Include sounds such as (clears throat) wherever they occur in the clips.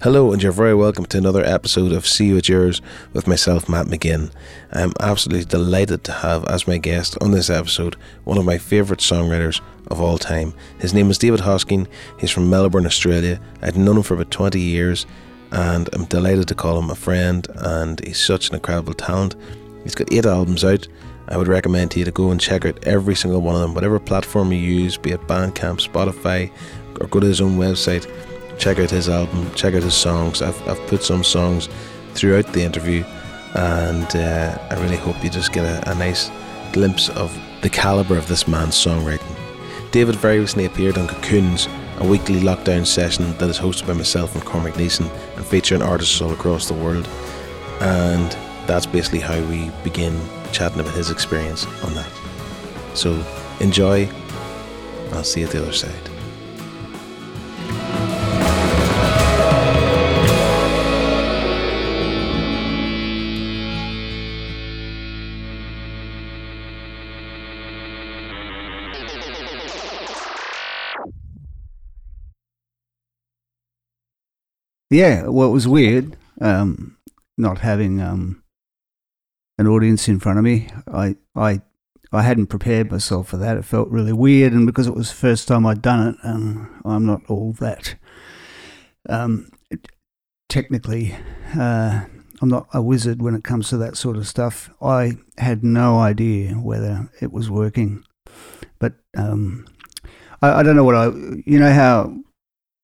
Hello, and you're very welcome to another episode of See You at Yours with myself, Matt McGinn. I'm absolutely delighted to have as my guest on this episode one of my favourite songwriters of all time. His name is David Hosking. He's from Melbourne, Australia. I'd known him for about 20 years, and I'm delighted to call him a friend, and he's such an incredible talent. He's got eight albums out. I would recommend to you to go and check out every single one of them, whatever platform you use, be it Bandcamp, Spotify, or go to his own website check out his album, check out his songs. I've, I've put some songs throughout the interview, and uh, I really hope you just get a, a nice glimpse of the calibre of this man's songwriting. David very recently appeared on Cocoons, a weekly lockdown session that is hosted by myself and Cormac Neeson and featuring artists all across the world. And that's basically how we begin chatting about his experience on that. So enjoy. I'll see you at the other side. Yeah, well, it was weird um, not having um, an audience in front of me. I, I, I hadn't prepared myself for that. It felt really weird, and because it was the first time I'd done it, and I'm not all that. Um, technically, uh, I'm not a wizard when it comes to that sort of stuff. I had no idea whether it was working, but um, I, I don't know what I. You know how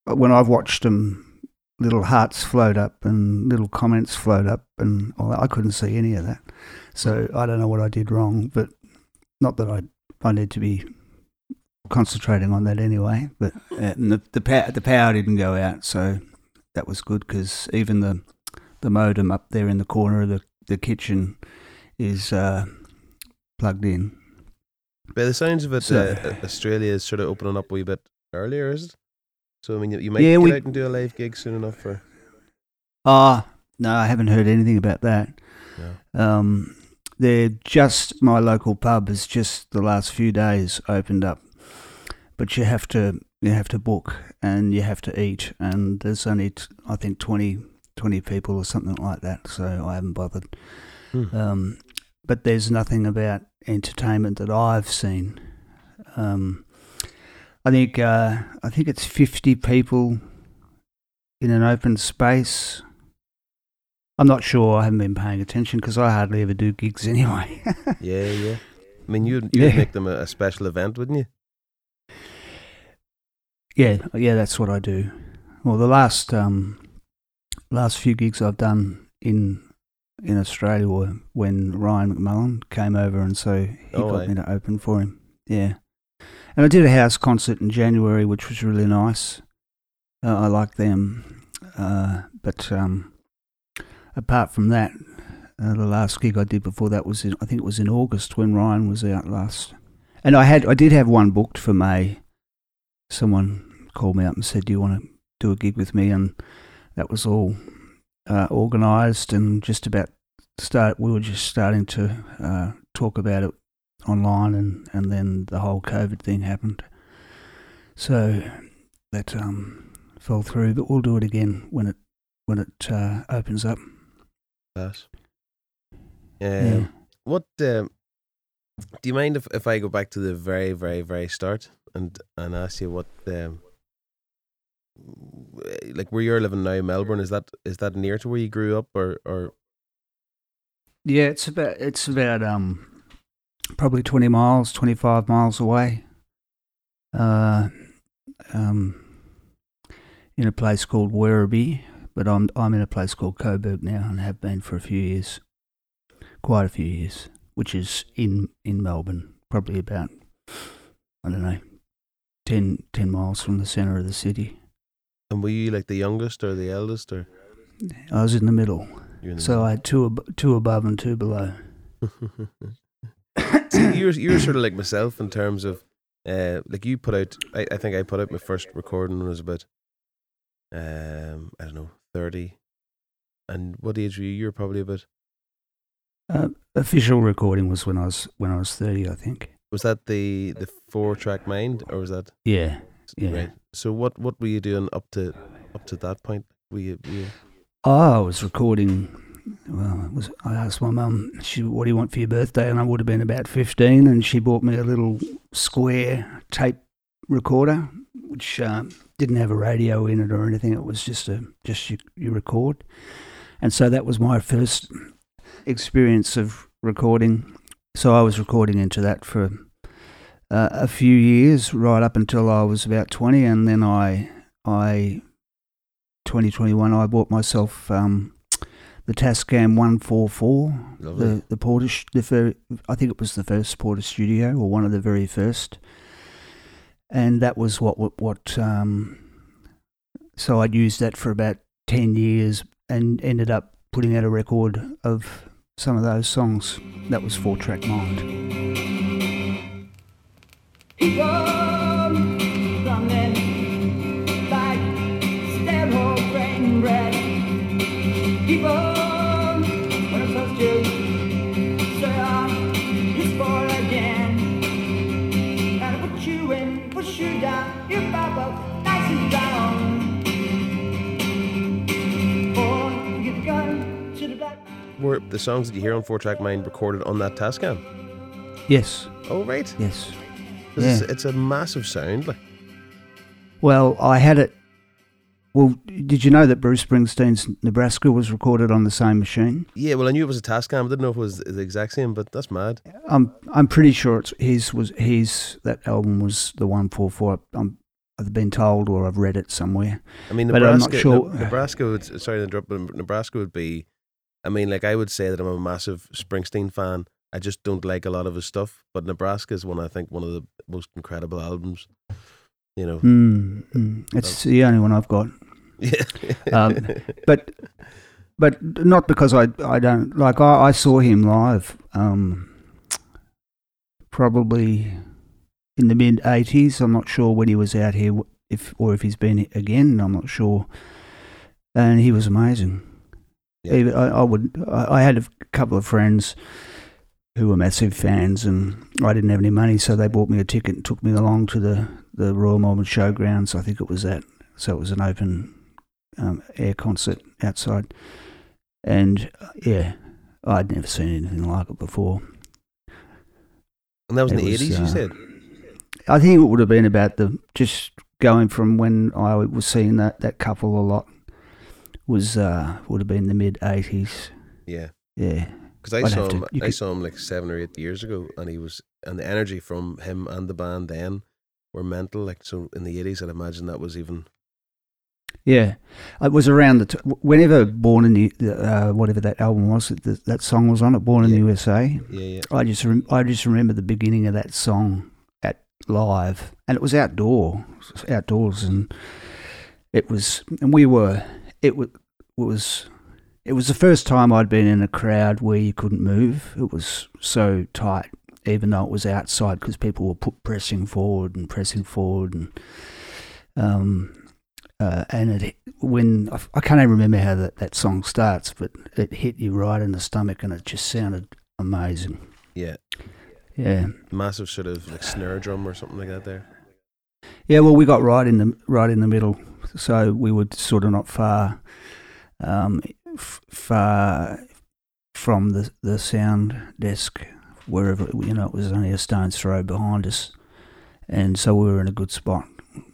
when I've watched them little hearts float up and little comments float up, and I couldn't see any of that. So I don't know what I did wrong, but not that I I need to be concentrating on that anyway. But uh, the the power, the power didn't go out, so that was good because even the the modem up there in the corner of the the kitchen is uh, plugged in. By the sounds of it, so, uh, Australia is sort of opening up a wee bit earlier, is it? So I mean, you might yeah, get we, out and do a live gig soon enough for. Ah, uh, no, I haven't heard anything about that. No. Um, they're just my local pub has just the last few days opened up, but you have to you have to book and you have to eat, and there's only t- I think 20, 20 people or something like that. So I haven't bothered. Hmm. Um, but there's nothing about entertainment that I've seen. Um, I think uh, I think it's fifty people in an open space. I'm not sure. I haven't been paying attention because I hardly ever do gigs (laughs) anyway. yeah, yeah. I mean, you'd (laughs) you'd yeah. make them a, a, special event, wouldn't you? Yeah, yeah. That's what I do. Well, the last um, last few gigs I've done in in Australia were when Ryan McMullen came over, and so he oh, got me to open for him. Yeah. And I did a house concert in January, which was really nice. Uh, I like them. Uh, but um, apart from that, uh, the last gig I did before that was in, I think it was in August when Ryan was out last. And I had I did have one booked for May. Someone called me up and said, "Do you want to do a gig with me?" And that was all uh, organised and just about start. We were just starting to uh, talk about it online, and, and then the whole COVID thing happened. So that um, fell through, but we'll do it again when it when it uh, opens up. Yes. Um, yeah. What um, do you mind if, if I go back to the very very very start and and ask you what um, like where you're living now, Melbourne? Is that is that near to where you grew up, or or? Yeah, it's about it's about um probably 20 miles, 25 miles away, uh, um, in a place called Werribee. But I'm I'm in a place called Coburg now, and have been for a few years, quite a few years, which is in in Melbourne, probably about I don't know, 10, 10 miles from the centre of the city. And were you like the youngest or the eldest, or? I was in the middle, in the so middle. I had two ab- two above and two below. (laughs) You're you're sort of like myself in terms of uh, like you put out. I, I think I put out my first recording when I was about um I don't know thirty. And what age were you? You were probably about. Uh, official recording was when I was when I was thirty, I think. Was that the the four track mind, or was that? Yeah, yeah. Right. So what what were you doing up to up to that point? Were you, were you Oh, I was recording. Well, was I asked my mum, she, "What do you want for your birthday?" And I would have been about fifteen, and she bought me a little square tape recorder, which um, didn't have a radio in it or anything. It was just a just you, record, and so that was my first experience of recording. So I was recording into that for uh, a few years, right up until I was about twenty, and then I I 2021 I bought myself um, the Tascam 144, lovely? the the Porter, sh- the very, I think it was the first Portastudio or one of the very first, and that was what what, what um, so I'd used that for about ten years and ended up putting out a record of some of those songs. That was Four Track Mind. Were the songs that you hear on Four Track Mind recorded on that Tascam? Yes, Oh, right. yes. Yeah. It's, it's a massive sound. Like, Well, I had it. Well, did you know that Bruce Springsteen's Nebraska was recorded on the same machine? yeah, well, I knew it was a Tascam. I didn't know if it was the exact same, but that's mad. I'm I'm pretty sure it's his was his that album was the one four four. I'm I've been told or I've read it somewhere. I mean, But I'm not Nebraska. sure- Ne- Nebraska would. Sorry to interrupt, but Nebraska would be. I mean, like I would say that I'm a massive Springsteen fan. I just don't like a lot of his stuff. But Nebraska is one I think one of the most incredible albums. You know. Mm, mm. It's the only one I've got. Yeah. (laughs) Um, But but not because I I don't like I, I saw him live. Um, probably in the mid '80s. I'm not sure when he was out here, if or if he's been again. I'm not sure. And he was amazing. Yeah. I, I would. I, I had a couple of friends who were massive fans, and I didn't have any money, so they bought me a ticket and took me along to the the Royal Melbourne Showgrounds. I think it was that. So it was an open um, air concert outside, and uh, yeah, I'd never seen anything like it before. and that was in the eighties. you uh, said. I think it would have been about the just going from when I was seeing that that couple a lot was uh would have been the mid eighties. Yeah. Yeah, Because I I'd saw have to- him, I could- saw him like seven or eight years ago, and he was, and the energy from him and the band then were mental. Like so, in the eighties, I'd imagine that was even. yeah. It was around the t- whenever Born in the uh, whatever that album was that that song was on it, Born in the USA. Yeah, yeah, I just rem- I just remember the beginning of that song at live, and it was outdoor, outdoors, and it was, and we were, it was, it was, it was the first time I'd been in a crowd where you couldn't move. It was so tight, even though it was outside, because people were put pressing forward and pressing forward, and um. Uh, and it when I, I can't even remember how that, that song starts, but it hit you right in the stomach, and it just sounded amazing. yeah. Yeah, Massive sort of like snare drum or something like that. There. yeah. Well, we got right in the right in the middle, so we were sort of not far, um, f- far from the the sound desk, wherever you know it was only a stone's throw behind us, and so we were in a good spot.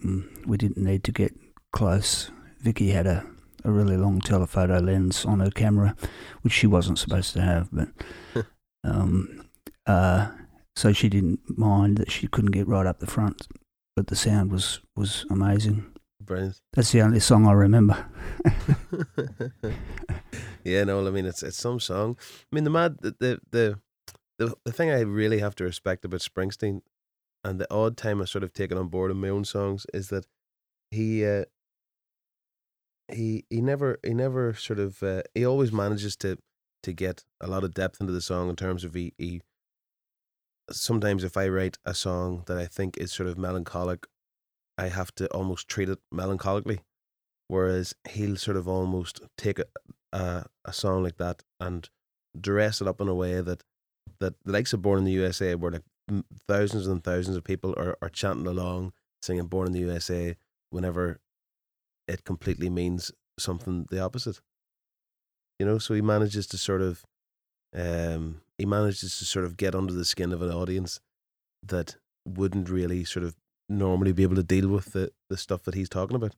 Mm, We didn't need to get close. Vicky had a a really long telephoto lens on her camera, which she wasn't supposed to have, but um, uh, so she didn't mind that she couldn't get right up the front, but the sound was was amazing. Brilliant. That's the only song I remember. (laughs) yeah, no, I mean it's it's some song. I mean the mad the the the the, thing I really have to respect about Springsteen and the odd time I've sort of taken on board in my own songs is that he uh, he he never he never sort of uh, he always manages to to get a lot of depth into the song in terms of he, he sometimes if I write a song that I think is sort of melancholic I have to almost treat it melancholically whereas he'll sort of almost take a, a, a song like that and dress it up in a way that that the likes of Born in the USA where like thousands and thousands of people are, are chanting along singing Born in the USA whenever it completely means something the opposite. You know, so he manages to sort of, um, he manages to sort of get under the skin of an audience that wouldn't really sort of normally be able to deal with the, the stuff that he's talking about.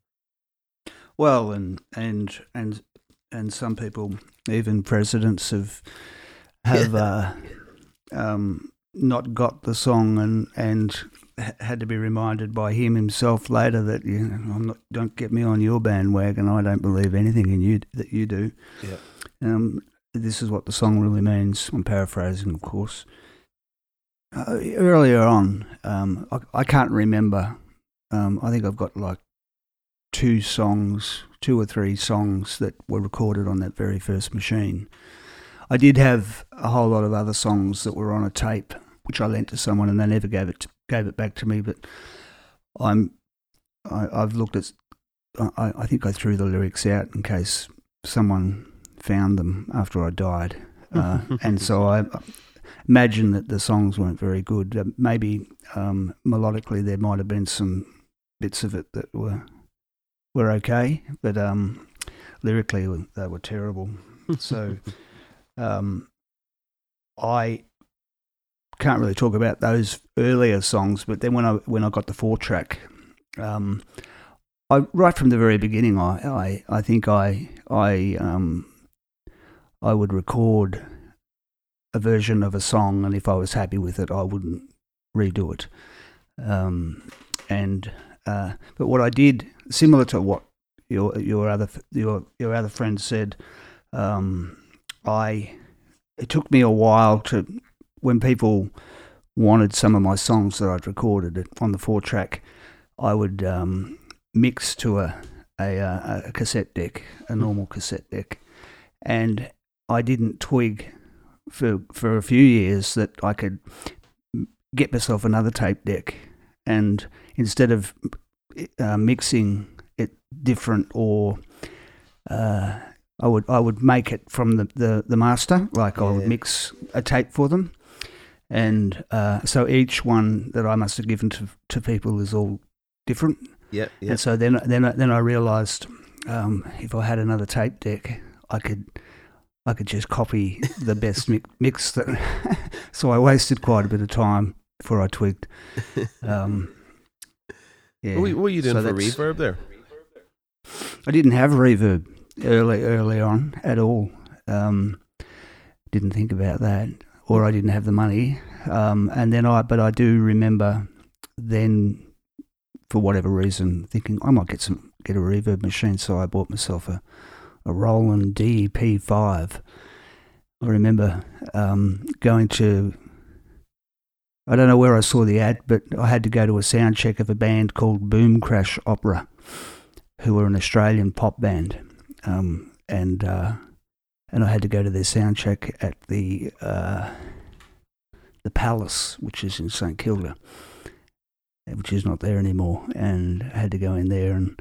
Well, and and and and some people, even presidents, have have uh, um, not got the song and and had to be reminded by him himself later that you know, I'm not, don't get me on your bandwagon. I don't believe anything in you that you do. Yeah. Um, this is what the song really means. I'm paraphrasing, of course. Uh, earlier on, um, I, I can't remember. Um, I think I've got like two songs, two or three songs that were recorded on that very first machine. I did have a whole lot of other songs that were on a tape, which I lent to someone, and they never gave it gave it back to me. But I'm I, I've looked at. I, I think I threw the lyrics out in case someone found them after I died, uh, (laughs) and so I imagine that the songs weren't very good. Uh, maybe um, melodically there might have been some bits of it that were were okay, but um, lyrically they were terrible. So (laughs) um, I can't really talk about those earlier songs, but then when I when I got the four track, um, I right from the very beginning, I I, I think I I um, I would record a version of a song, and if I was happy with it, I wouldn't redo it. Um, and uh, but what I did, similar to what your your other your your other friend said, um, I it took me a while to when people wanted some of my songs that I'd recorded on the four track, I would um, mix to a, a a cassette deck, a normal cassette deck, and I didn't twig for for a few years that I could get myself another tape deck, and instead of uh, mixing it different or uh, I would I would make it from the, the, the master, like I would mix a tape for them, and uh, so each one that I must have given to to people is all different. Yeah, yeah. And so then then I- then I realised um, if I had another tape deck, I could I could just copy the best mi- mix. That (laughs) so I wasted quite a bit of time before I tweaked. Um, yeah. What, were- you doing So for reverb there? I didn't have reverb early early on at all. Um, didn't think about that, or I didn't have the money. Um, and then I, but I do remember then, for whatever reason, thinking I might get some get a reverb machine. So I bought myself a a Roland DEP five. I remember um, going to. I don't know where I saw the ad, but I had to go to a sound check of a band called Boom Crash Opera who were an Australian pop band, um, and uh, and I had to go to their sound check at the uh, the Palace, which is in St Kilda, which is not there anymore, and I had to go in there and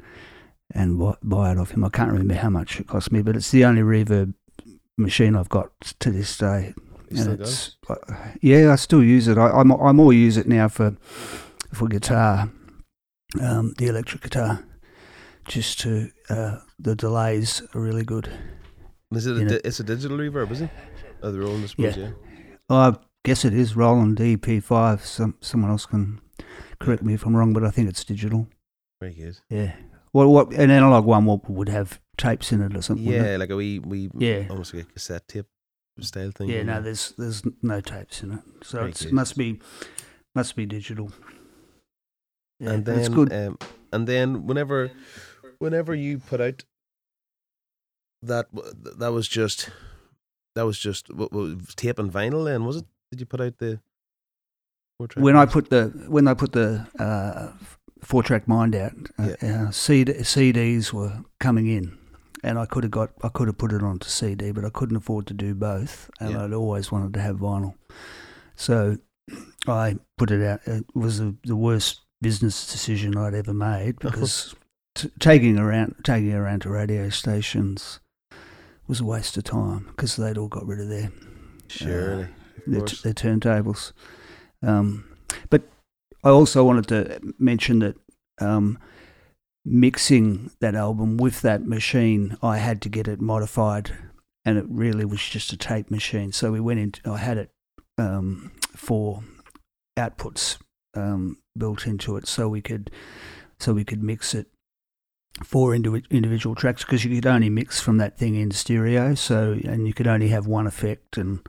and buy it off him. I can't remember how much it cost me, but it's the only reverb machine I've got to this day. And it's, uh, yeah, I still use it. I, I, I more use it now for for guitar, um, the electric guitar just to uh, the delays are really good. Is it? A di- it's a digital reverb, is it? Oh, they're all, I suppose. Yeah. Yeah. I guess it is Roland DP5. Some someone else can correct me if I'm wrong, but I think it's digital. Very good. Yeah. What what an analog one would, would have tapes in it or something. Yeah, like a wee, wee, Yeah. almost like a cassette tape style thing. Yeah. No, there's there's no tapes in it, so it must be must be digital. Yeah, and then, it's good. Um, and then whenever, whenever you put out that, that was just, that was just what, what, tape and vinyl. Then was it? Did you put out the? when I put the when I put the uh, four track mind out, uh, uh, CD, CDs were coming in, and I could have got I could have put it onto CD, but I couldn't afford to do both, and Yeah. I'd always wanted to have vinyl, so I put it out. It was the, the worst business decision I'd ever made because t- taking around taking around to radio stations was a waste of time because they'd all got rid of their surely, of their, course. their turntables. Um, but I also wanted to mention that um, mixing that album with that machine, I had to get it modified, and it really was just a tape machine. So we went in. I had it um, for outputs um, built into it, so we could so we could mix it for indiv- individual tracks because you could only mix from that thing in stereo. So and you could only have one effect and.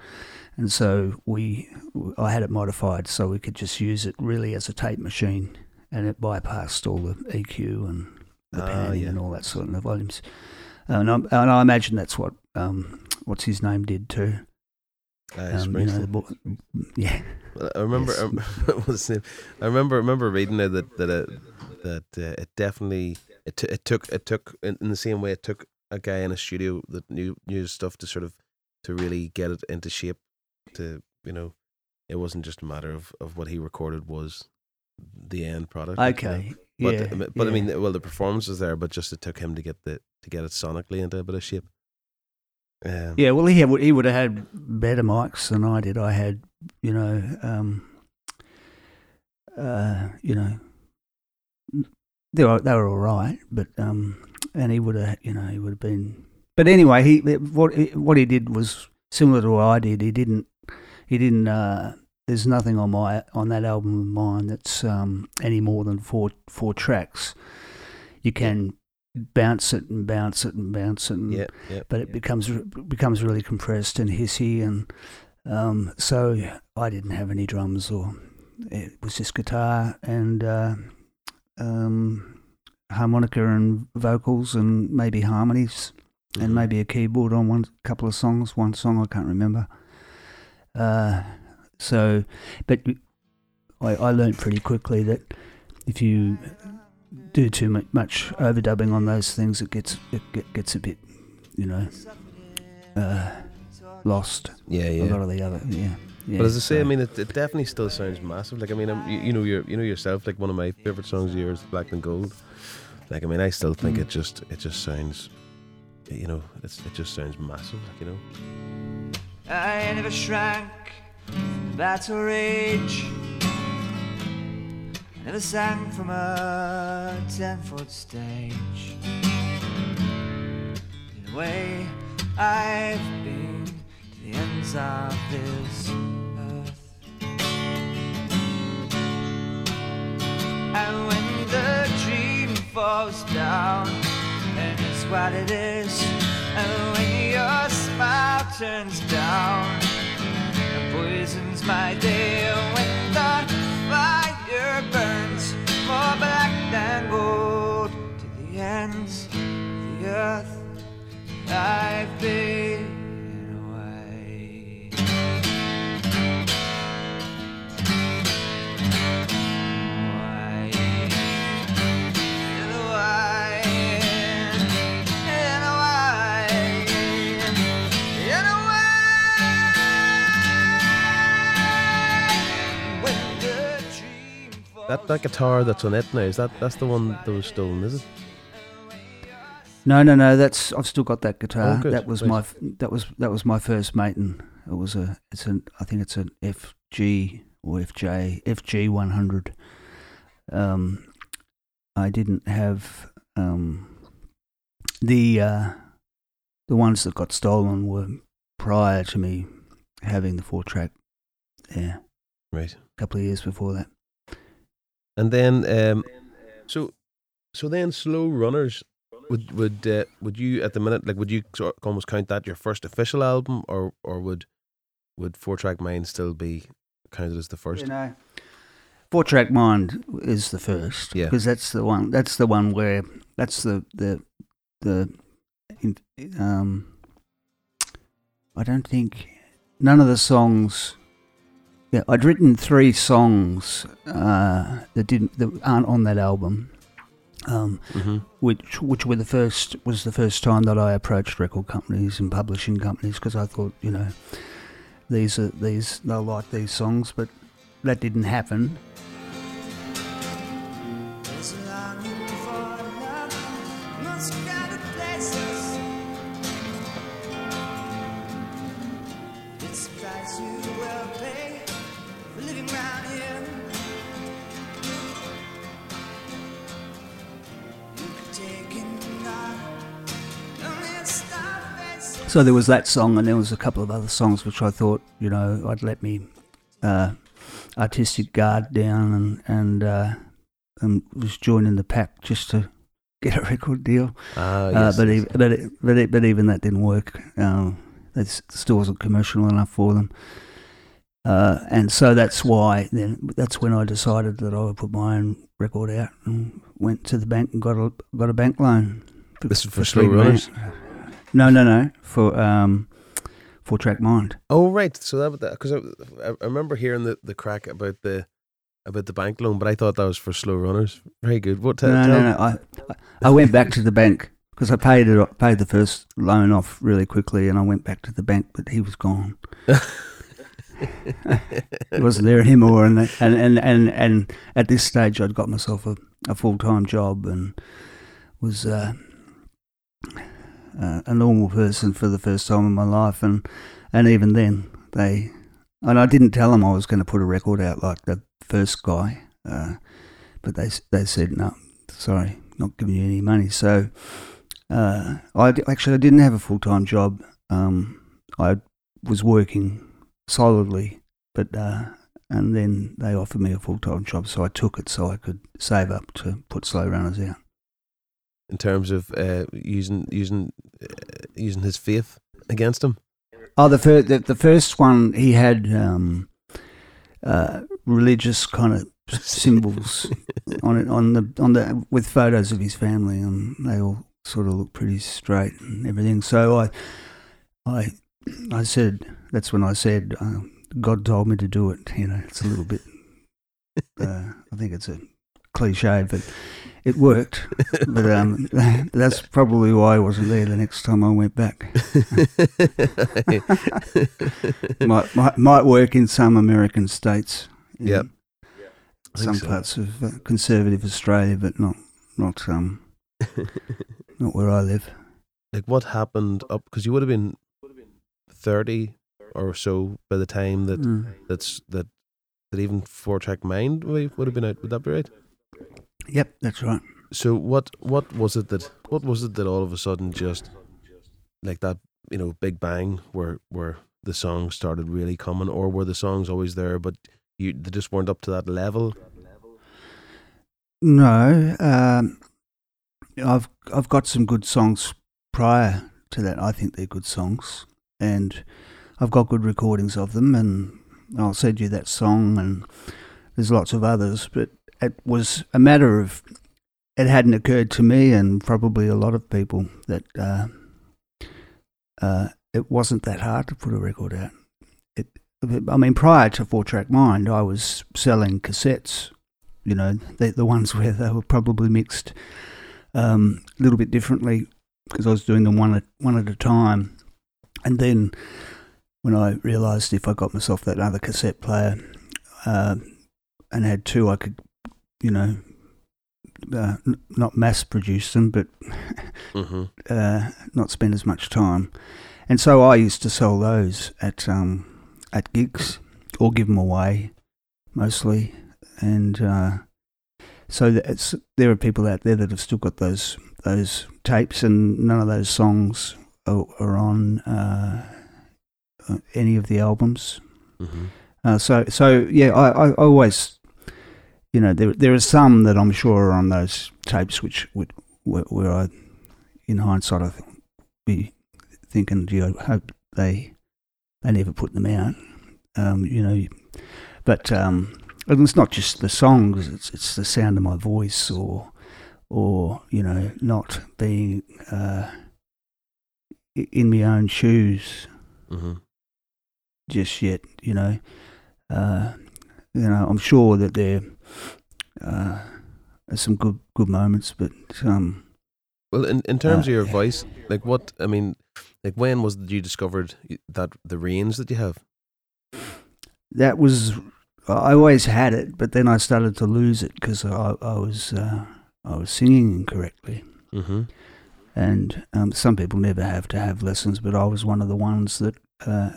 And so we, I had it modified so we could just use it really as a tape machine, and it bypassed all the EQ and the panning yeah. and all that sort of volumes. And I, and I imagine that's what um, what's his name did too. Uh, Um, you know, bo- yeah, I remember. Yes. (laughs) His name? I remember. remember reading it that that uh, that uh, it definitely it, t- it took it took in, in the same way it took a guy in a studio that knew knew stuff to sort of to really get it into shape. To you know, it wasn't just a matter of, of what he recorded was the end product. like, you know. okay, But yeah, but, but I mean, well, the performance was there, but just it took him to get the to get it sonically into a bit of shape. Um, Yeah, well, he had, he would have had better mics than I did. I had, you know, um, uh, you know, they were they were all right, but um, and he would have, you know, he would have been. But anyway, he what what he did was similar to what I did. He didn't he didn't. Uh, there's nothing on my on that album of mine that's um, any more than four four tracks. You can bounce it and bounce it and bounce it, and yeah, yeah. but it becomes becomes really compressed and hissy, and um, so I didn't have any drums or it was just guitar and uh, um, harmonica and vocals and maybe harmonies and maybe a keyboard on one couple of songs. One song I can't remember. Uh, so, but I, I learned pretty quickly that if you do too mu- much overdubbing on those things, it gets it get, gets a bit, you know, uh, lost. yeah, yeah. A lot of the other, yeah. yeah But as I say, I mean, it, it definitely still sounds massive. Like, I mean, you, you know, you're, you know yourself. Like, one of my favorite songs of yours, "Black and Gold." Like, I mean, I still think Mm. it just, it just sounds, you know, it's, it just sounds massive. Like, you know, I never shrank from battle rage. I never sang from a ten foot stage. In a way, I've been to the ends of this earth. And when the dream falls down, and it's what it is, and when turns down, it poisons my day. When the fire burns more black than gold to the ends of the earth, I've been that that guitar that's on it now is that that's the one that was stolen, is it? No, no, no. That's I've still got that guitar. Oh, good, that was great. my that was that was my first Maton. It was a it's an I think it's an FG or FJ FG one hundred. Um, I didn't have um the uh the ones that got stolen were prior to me having the four track. Yeah, Right. a couple of years before that. And then, um, so, so then, slow runners. Would would uh, would you at the minute like would you sort of almost count that your first official album or or would would four track mind still be counted as the first? You know, Four Track Mind is the first, Yeah. because that's the one. That's the one where that's the the the. Um, I don't think none of the songs. Yeah, I'd written three songs uh, that didn't that aren't on that album. Um, Mm-hmm. which which were the first was the first time that I approached record companies and publishing companies because I thought you know these are these they'll like these songs, but that didn't happen. So there was that song, and there was a couple of other songs which I thought, you know, I'd let me uh, artistic guard down and and uh, and was joining the pack just to get a record deal. Ah, Uh, yes, but, yes. e- but, e- but, e- but even that didn't work. Um, it still wasn't commercial enough for them. Uh, and so that's why then that's when I decided that I would put my own record out and went to the bank and got a got a bank loan. This is for three slow. No, no, no. For um, for Track Mind. Oh right, so that because I, I I remember hearing the, the crack about the about the bank loan, but I thought that was for slow runners. Very good. What? T- no, tell- no, no. I I went back to the bank because I paid it paid the first loan off really quickly, and I went back to the bank, but he was gone. He wasn't there anymore, and and and and, and at this stage, I'd got myself a, a full time job and was uh, uh, a normal person for the first time in my life, and and even then, they and I didn't tell them I was going to put a record out like the first guy, uh, but they they said no, sorry, not giving you any money. So uh, I actually I didn't have a full time job. Um, I was working solidly, but uh, and then they offered me a full time job, so I took it so I could save up to put Slow Runners out. In terms of uh, using using uh, using his faith against him. Oh, the first the, the first one he had um, uh, religious kind of (laughs) symbols on it on the on the with photos of his family, and they all sort of look pretty straight and everything. So I I I said that's when I said uh, God told me to do it. You know, it's a little bit. (laughs) Uh, I think it's a cliche, but it worked. But um, (laughs) that's probably why I wasn't there the next time I went back. (laughs) might, might might work in some American states. Yep. Some so. parts of uh, conservative Australia, but not not um (laughs) not where I live. like what happened up because you would have been thirty or so by the time that Mm. that's that that even four track mind would would have been out. Would that be right? Yep, that's right. So what what was it that what was it that all of a sudden just like that you know big bang where where the songs started really coming or were the songs always there but you they just weren't up to that level No, um, I've I've got some good songs prior to that. I think they're good songs, and I've got good recordings of them. And I'll send you that song, and there's lots of others. But it was a matter of it hadn't occurred to me, and probably a lot of people that uh, uh, it wasn't that hard to put a record out. It, I mean, prior to Four Track Mind, I was selling cassettes you know, the, the ones (laughs) where they were probably mixed um, a little bit differently because I was doing them one at, one at a time. And then when I realised if I got myself that other cassette player uh, and had two, I could, you know, uh, n- not mass produce them, but mm-hmm. uh, not spend as much time. And so I used to sell those at um, at gigs or give them away, mostly. And uh, so there are people out there that have still got those those tapes, and none of those songs are, are on uh, uh, any of the albums. Mm-hmm. Uh, so so yeah, I, I always, you know, there there are some that I'm sure are on those tapes, which would where, where I, in hindsight, I th- be thinking, gee, I hope they they never put them out. Um, you know, but um, it's not just the songs; it's it's the sound of my voice, or or you know, not being uh, in my own shoes Mm-hmm. just yet. You know, uh, you know, I'm sure that there uh, some good good moments, but um, Well, in, in terms Uh, of your yeah. voice, like what I mean, like when was you discovered that the range that you have? that was I always had it, but then I started to lose it because I, I was uh, I was singing incorrectly. Mm-hmm. and um, some people never have to have lessons, but I was one of the ones that uh,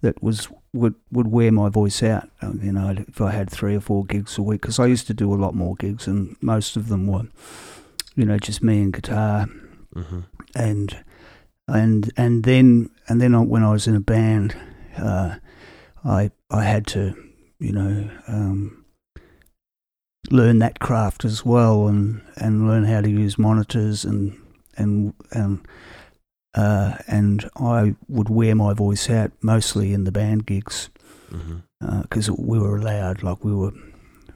that was would would wear my voice out. Uh, You know, if I had three or four gigs a week, because I used to do a lot more gigs, and most of them were, you know, just me and guitar, Mm-hmm. and and and then and then I, when I was in a band, uh, I I had to you know um, learn that craft as well and and learn how to use monitors and and and uh, and I would wear my voice out mostly in the band gigs because we were allowed, like we were,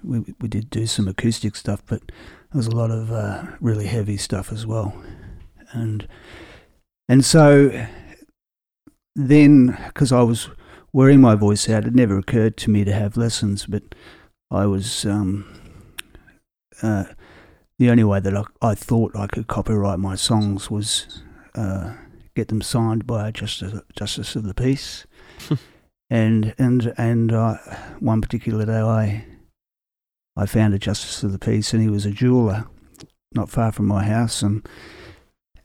we we did do some acoustic stuff, but there was a lot of uh, really heavy stuff as well, and and so then because I was wearing my voice out, it never occurred to me to have lessons, but I was um, uh, the only way that I, I thought I could copyright my songs was uh, get them signed by a justice justice of the peace. (laughs) And and and uh, one particular day I I found a justice of the peace and he was a jeweler not far from my house. And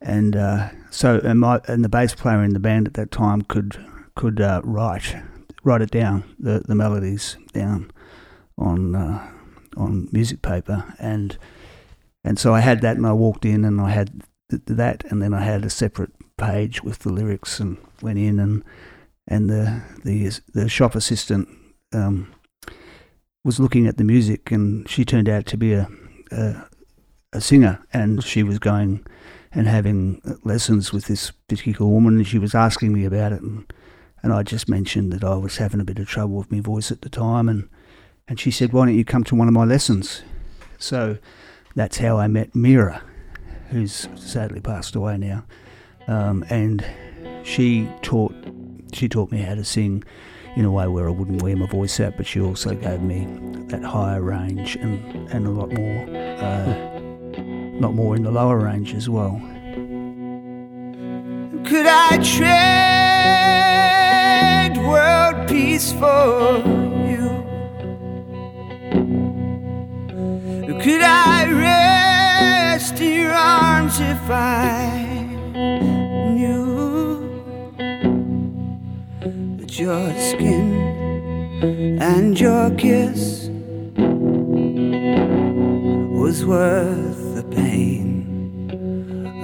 and uh, so and my and the bass player in the band at that time could could uh, write write it down the the melodies down on uh, on music paper. And and so I had that and I walked in and I had th- that and then I had a separate page with the lyrics and went in and and the the the shop assistant um, was looking at the music, and she turned out to be a, a a singer, and she was going and having lessons with this particular woman, and she was asking me about it, and and I just mentioned that I was having a bit of trouble with my voice at the time, and and she said, "Why don't you come to one of my lessons?" So that's how I met Mira, who's sadly passed away now, um, and she taught she taught me how to sing in a way where I wouldn't wear my voice out, but she also gave me that higher range and, and a lot more, uh, more in the lower range as well. Could I trade world peace for you? Could I rest in your arms if I that your skin and your kiss was worth the pain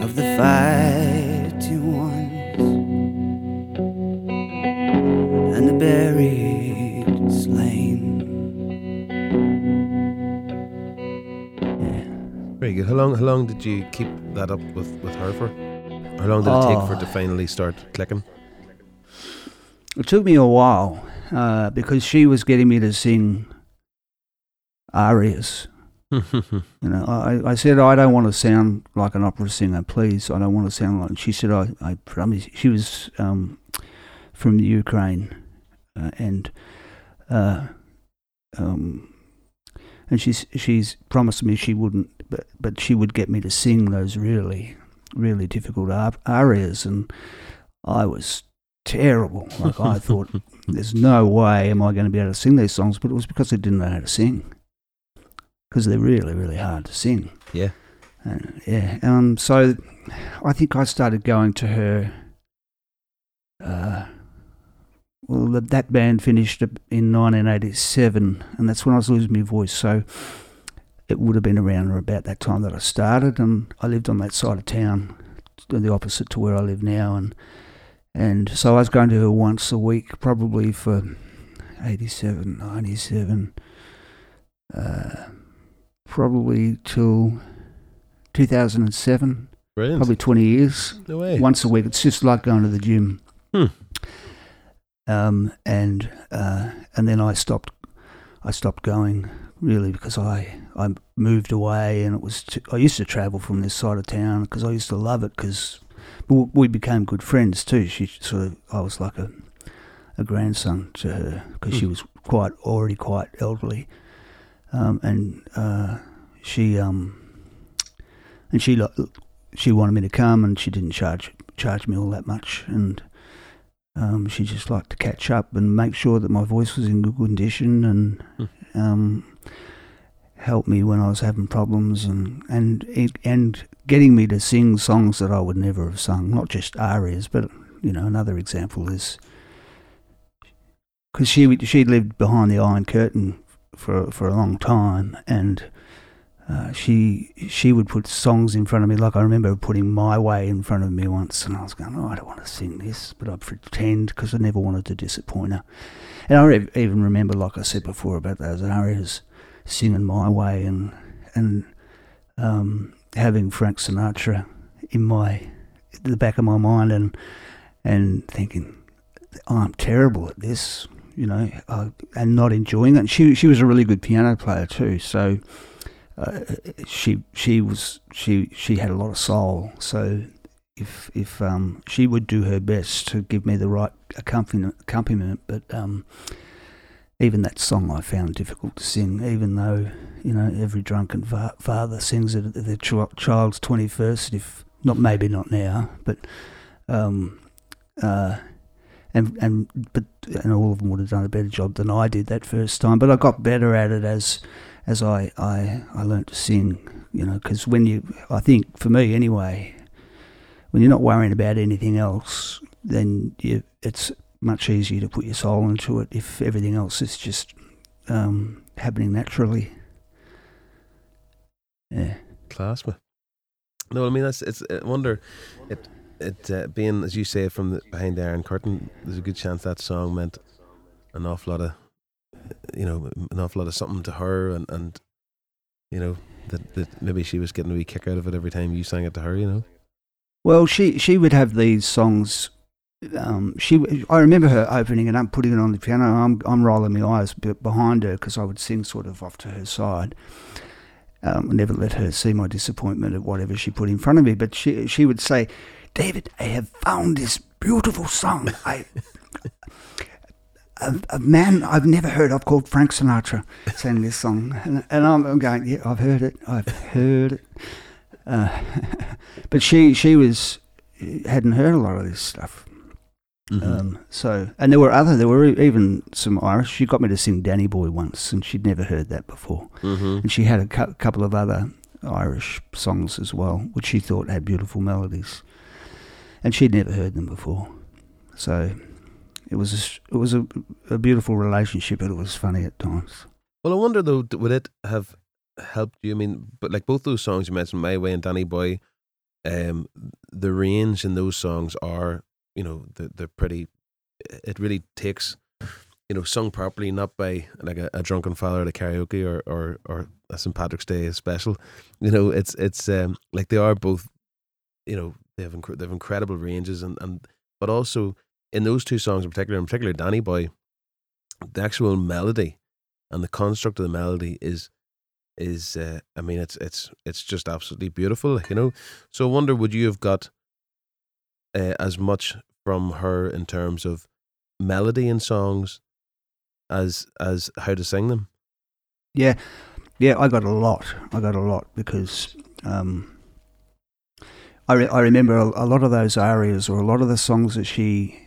of the fighting ones and the buried slain. Very good. How long? How long did you keep that up with with her for? How long did it take for it to Oh. finally start clicking? It took me a while uh, because she was getting me to sing arias. (laughs) You know, I, I said I don't want to sound like an opera singer, please. I don't want to sound like. She said I, I promise. She was um, from the Ukraine, uh, and uh, um, and she's she's promised me she wouldn't, but but she would get me to sing those really really difficult ar- arias, and I was terrible. Like I (laughs) thought, there's no way am I going to be able to sing these songs, but it was because I didn't know how to sing because they're really, really hard to sing. Yeah. And, yeah. Um. So, I think I started going to her. Uh, well, that, that band finished in 1987, and that's when I was losing my voice. So, it would have been around or about that time that I started, and I lived on that side of town, the opposite to where I live now, and and so I was going to her once a week, probably for 87, 97 uh, probably till 2007, Brilliant. probably 20 years. no way. Once a week. It's just like going to the gym. Hmm. Um, and uh, and then I stopped. I stopped going really because I I moved away and it was too, I used to travel from this side of town because I used to love it because we became good friends too. She sort of I was like a a grandson to her because she Hmm. was quite already quite elderly, um, and uh, she um and she she wanted me to come and she didn't charge charge me all that much and um, she just liked to catch up and make sure that my voice was in good condition and um, help me when I was having problems and and it, and getting me to sing songs that I would never have sung, not just arias, but you know another example is because she she lived behind the Iron Curtain for for a long time and uh, she she would put songs in front of me. Like I remember putting My Way in front of me once, and I was going, "Oh, I don't want to sing this," but I'd pretend because I never wanted to disappoint her. And I re- even remember, like I said before, about those arias singing My Way and and um, having Frank Sinatra in my the back of my mind and and thinking oh, I'm terrible at this, you know, uh, and not enjoying it. And she she was a really good piano player too, so uh, she she was she she had a lot of soul. So if if um, she would do her best to give me the right accompaniment, accompaniment but um, even that song I found difficult to sing, even though you know every drunken fa- father sings it at their ch- child's twenty first. If not, maybe not now, but um, uh, and and but and all of them would have done a better job than I did that first time. But I got better at it as as I I I learned to sing. You know, because when you, I think for me anyway, when you're not worrying about anything else, then you it's much easier to put your soul into it if everything else is just um, happening naturally. Yeah. Class, man. No, I mean that's it's. I wonder, it it uh, being as you say from the, behind the iron curtain. There's a good chance that song meant an awful lot of, you know, an awful lot of something to her, and and you know that that maybe she was getting a wee kick out of it every time you sang it to her. You know. Well, she she would have these songs. Um, she I remember her opening it up, putting it on the piano. I'm I'm rolling my eyes behind her because I would sing sort of off to her side. Um, never let her see my disappointment at whatever she put in front of me. But she she would say, "David, I have found this beautiful song. I." A, a man I've never heard of called Frank Sinatra sang this song, and, and I'm, I'm going, yeah, I've heard it, I've heard it. Uh, (laughs) but she she was hadn't heard a lot of this stuff. Mm-hmm. Um, so and there were other there were even some Irish. She got me to sing Danny Boy once, and she'd never heard that before. mm-hmm. And she had a cou- couple of other Irish songs as well, which she thought had beautiful melodies, and she'd never heard them before. So it was a, it was a, a beautiful relationship, but it was funny at times. Well, I wonder though, would it have helped you? I mean, but like both those songs you mentioned, My Way and Danny Boy, um, the range in those songs are, you know, they're, they're pretty. It really takes, you know, sung properly, not by like a, a drunken father at a karaoke or or or a St Patrick's Day special. You know, it's it's um like they are both, you know, they have inc- they have incredible ranges and and but also in those two songs in particular, in particular Danny Boy, the actual melody and the construct of the melody is is uh, I mean it's it's it's just absolutely beautiful, you know. So I wonder would you have got uh, as much from her in terms of melody in songs as as how to sing them? Yeah, yeah, I got a lot. I got a lot because um, I re- I remember a, a lot of those arias or a lot of the songs that she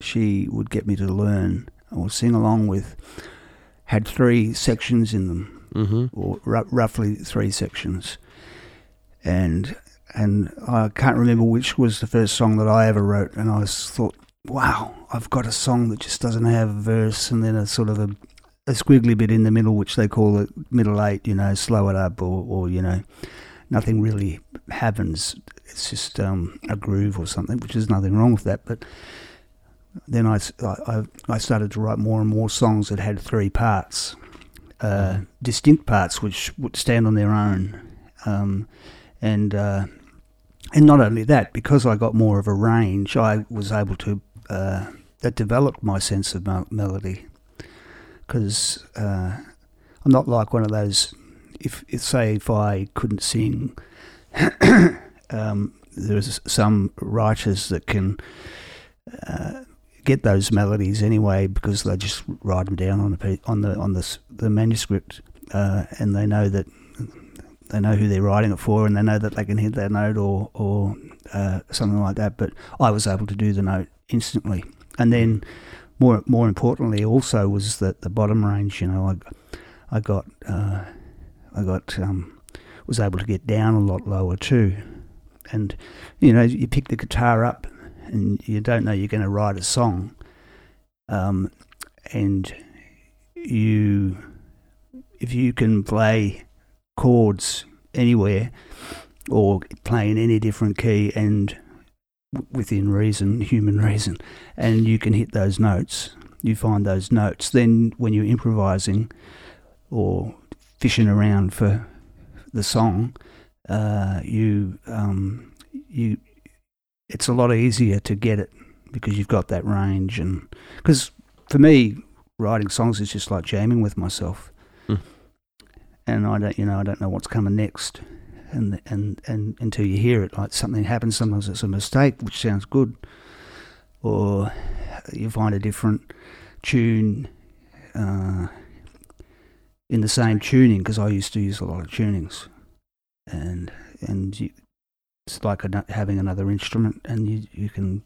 she would get me to learn or sing along with had three sections in them Mm-hmm. or r- roughly three sections, and and I can't remember which was the first song that I ever wrote, and I thought, wow, I've got a song that just doesn't have a verse, and then a sort of a, a squiggly bit in the middle, which they call it middle eight, you know, slow it up, or or you know, nothing really happens. It's just um, a groove or something, which is nothing wrong with that, but. Then I, I, I started to write more and more songs that had three parts, uh, distinct parts which would stand on their own, um, and uh, and not only that, because I got more of a range, I was able to uh, that developed my sense of mel- melody. Because uh, I'm not like one of those. If, if say if I couldn't sing, (coughs) um, there's some writers that can. Uh, get those melodies anyway because they just write them down on the on the on the the manuscript, uh, and they know that they know who they're writing it for, and they know that they can hit that note or or uh, something like that. But I was able to do the note instantly, and then more more importantly, also was that the bottom range. You know, I I got uh, I got um, was able to get down a lot lower too, and you know you pick the guitar up and you don't know you're going to write a song, um, and you, if you can play chords anywhere or playing any different key and within reason, (laughs) human reason, and you can hit those notes. You find those notes. Then when you're improvising or fishing around for the song, uh, you um, you it's a lot easier to get it because you've got that range and because for me writing songs is just like jamming with myself Hmm. And I don't you know I don't know what's coming next. And and and until you hear it like something happens sometimes it's a mistake which sounds good. Or you find a different tune uh, in the same tuning because I used to use a lot of tunings. And and you, it's like having another instrument and you you can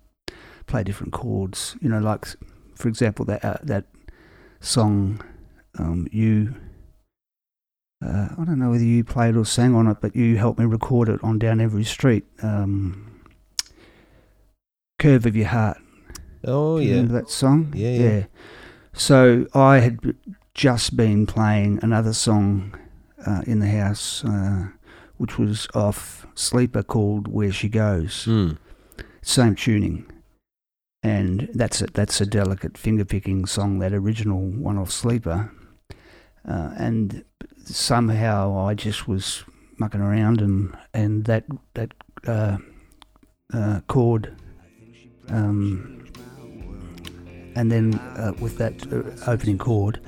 play different chords. You know like for example that uh, that song um, you uh, I don't know whether you played or sang on it but you helped me record it on down every street um, curve of your heart Oh yeah. remember that song? Yeah, yeah. So I had just been playing another song uh, in the house, uh, which was off Sleeper called "Where She Goes." Hmm. Same tuning, and that's a, that's a delicate finger picking song. That original one off Sleeper, uh, and somehow I just was mucking around, and and that that uh, uh, chord. Um, and then uh, with that uh, opening chord,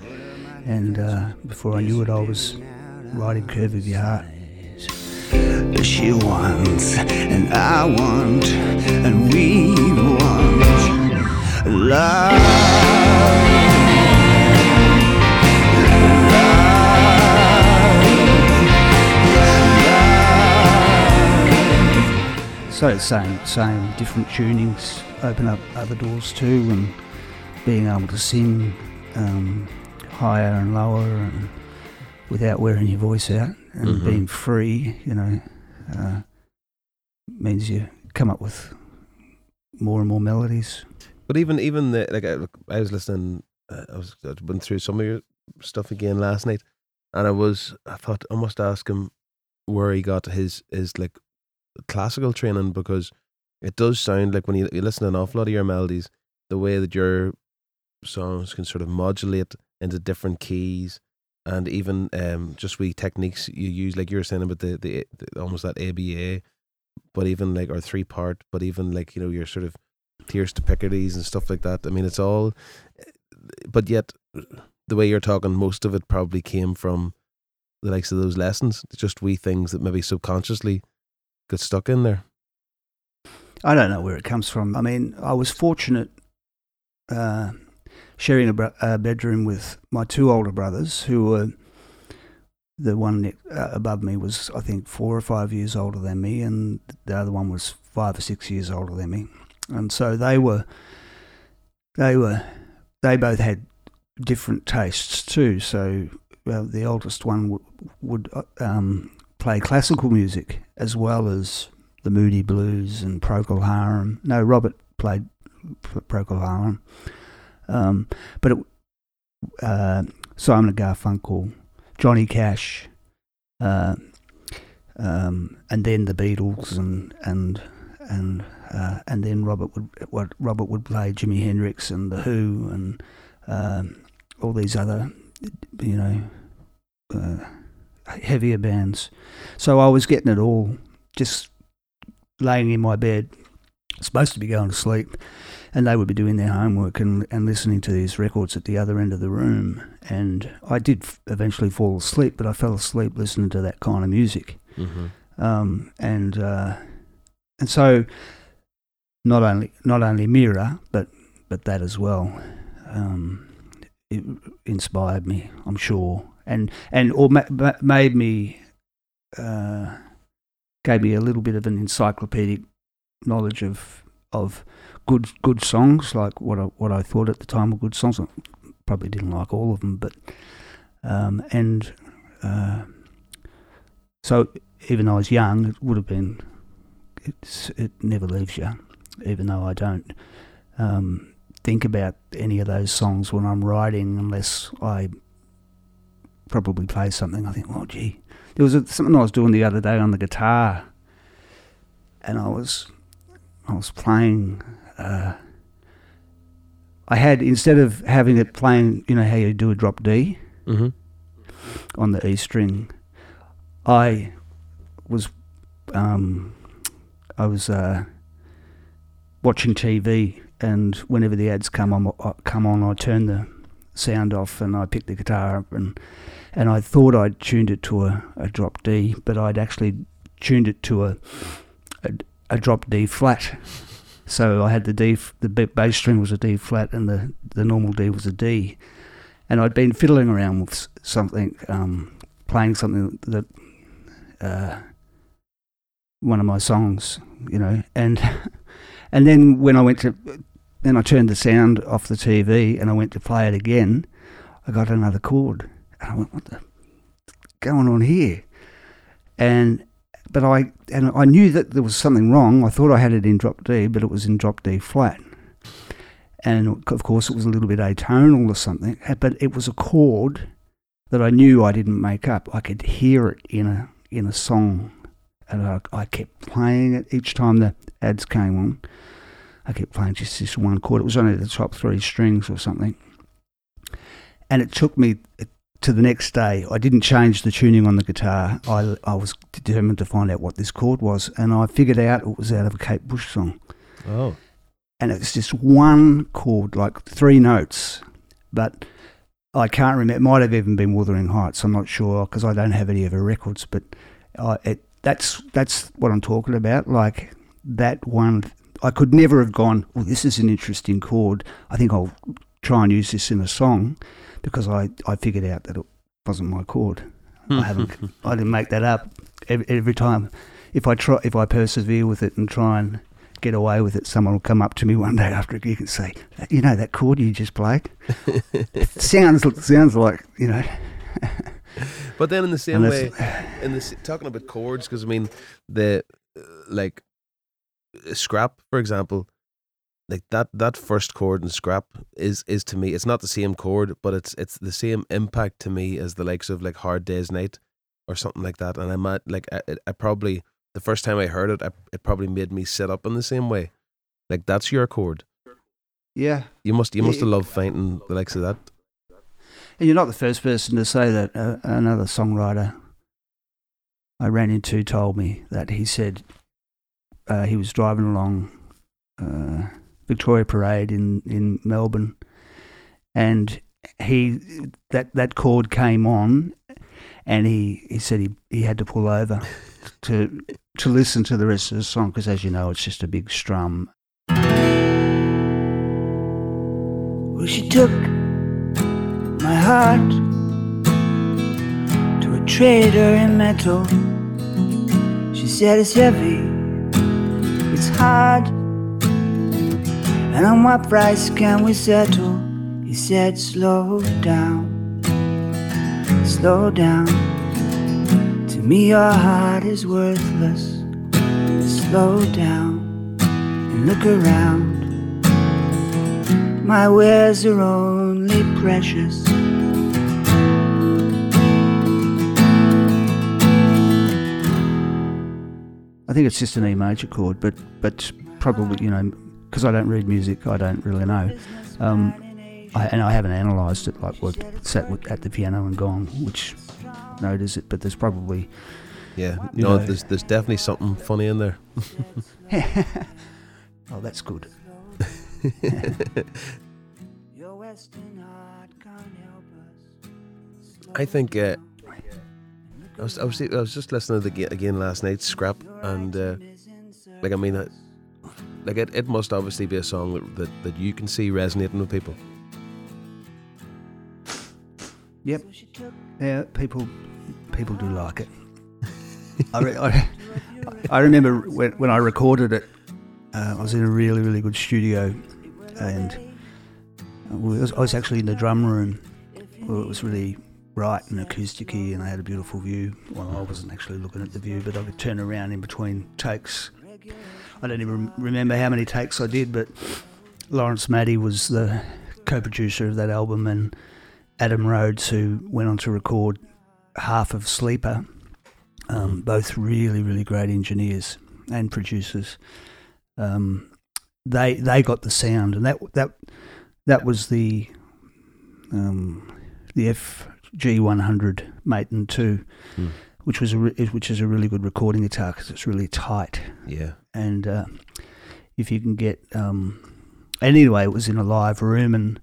and uh, before I knew it, I was writing "Curve of Your Heart." She wants, and I want, and we want love. So it's same, same, different tunings open up other doors too, and being able to sing um, higher and lower and without wearing your voice out and Mhm. being free, you know, uh, means you come up with more and more melodies. But even even the like I, I was listening, uh, I was I went through some of your stuff again last night, and I was I thought I must ask him where he got his his like classical training because it does sound like when you, you listen to an awful lot of your melodies, the way that your songs can sort of modulate into different keys. And even um, just wee techniques you use, like you were saying about the, the, the almost that ABA, but even like or three part, but even like you know your sort of tierce de Picardie's and stuff like that. I mean, it's all, but yet the way you're talking, most of it probably came from the likes of those lessons. Just wee things that maybe subconsciously got stuck in there. I don't know where it comes from. I mean, I was fortunate uh, sharing a, bro- a bedroom with my two older brothers, who were the one uh, above me was, I think, four or five years older than me, and the other one was five or six years older than me. And so they were, they were, they both had different tastes too. So the oldest one would, would uh, um, play classical music as well as the Moody Blues and Procol Harum. No, Robert played Procol Harum. Um, but it, uh, Simon and Garfunkel, Johnny Cash, uh, um, and then the Beatles, and and and uh, and then Robert would what Robert would play Jimi Hendrix and the Who and um, all these other, you know, uh, heavier bands. So I was getting it all, just laying in my bed, supposed to be going to sleep, and they would be doing their homework and, and listening to these records at the other end of the room. And I did f- eventually fall asleep, but I fell asleep listening to that kind of music. Mm-hmm. Um, and uh, and so not only not only Mira, but but that as well. Um, it inspired me, I'm sure, and and or ma- ma- made me uh, gave me a little bit of an encyclopedic knowledge of of good good songs, like what I, what I thought at the time were good songs. I probably didn't like all of them, but um, and uh, so even though I was young, it would have been. It never leaves you, even though I don't um, think about any of those songs when I'm writing, unless I probably play something. I think, oh gee, there was a, something I was doing the other day on the guitar, and I was I was playing. Uh, I had instead of having it playing, you know how you do a drop D Mm-hmm. on the E string, I was um, I was uh, watching TV, and whenever the ads come on, uh, come on, I turn the sound off and I pick the guitar up and and I thought I'd tuned it to a, a drop D, but I'd actually tuned it to a a, a drop D flat. So I had the D, the bass string was a D flat, and the the normal D was a D. And I'd been fiddling around with something, um, playing something that uh, one of my songs, you know, and (laughs) and then when I went to then I turned the sound off the TV and I went to play it again, I got another chord, and I went, "What the going on here?" And but I and I knew that there was something wrong. I thought I had it in drop D, but it was in drop D flat. And of course, it was a little bit atonal or something, uh, but it was a chord that I knew I didn't make up. I could hear it in a in a song, and I, I kept playing it each time the ads came on. I kept playing just this one chord. It was only the top three strings or something, and it took me to the next day. I didn't change the tuning on the guitar. I I was determined to find out what this chord was, and I figured out it was out of a Kate Bush song Oh. and it's just one chord, like three notes, but I can't remember. It might have even been Wuthering Heights. I'm not sure because I don't have any of her records, but I, it, that's that's what I'm talking about. Like that one, I could never have gone. Well, this is an interesting chord. I think I'll try and use this in a song because I I figured out that it wasn't my chord. I haven't. (laughs) I didn't make that up. Every, every time, if I try, if I persevere with it and try and get away with it, someone will come up to me one day after a gig and say, "You know that chord you just played? It (laughs) sounds sounds like you know." (laughs) But then in the same And way, in this talking about chords, because I mean the like scrap, for example, like that that first chord in scrap is is to me it's not the same chord, but it's it's the same impact to me as the likes of like Hard Day's Night or something like that. And I might like I, I probably the first time I heard it, I, it probably made me sit up in the same way. Like that's your chord. Yeah, You must you must Yeah. have loved finding the likes of that. and you're not the first person to say that. Uh, another songwriter I ran into told me that he said uh, he was driving along uh, Victoria Parade in, in Melbourne, and he that that chord came on, and he, he said he, he had to pull over to to listen to the rest of the song because, as you know, it's just a big strum. Well, she took my heart to a trader in metal. She said it's heavy, it's hard. And on what price can we settle? He said, slow down, slow down. To me, your heart is worthless. Slow down and look around. My wares are only precious. I think it's just an E major chord, but but probably you know because I don't read music, I don't really know. Um, I, and I haven't analysed it like what sat with- at the piano and gone which note is it, but there's probably Yeah, no, know. there's there's definitely something funny in there. (laughs) oh that's good. Your western heart can't help us. (laughs) I think uh, I was I was I was just listening to the ga- again last night, Scrap, and uh, like I mean, like it, it must obviously be a song that, that that you can see resonating with people. Yep. Yeah, people people do like it. (laughs) I, re- I, I remember when, when I recorded it, uh, I was in a really really good studio, and I was, I was actually in the drum room. Where it was really bright and acousticy, and I had a beautiful view. Well, I wasn't actually looking at the view, but I could turn around in between takes. I don't even remember how many takes I did, but Lawrence Maddy was the co-producer of that album, and Adam Rhodes, who went on to record half of Sleeper. Um, both really, really great engineers and producers. Um, they they got the sound, and that that that was the um, the FG one hundred Maton two, Hmm. Which was a re- which is a really good recording guitar because it's really tight Yeah. and uh, if you can get um, and anyway, it was in a live room, and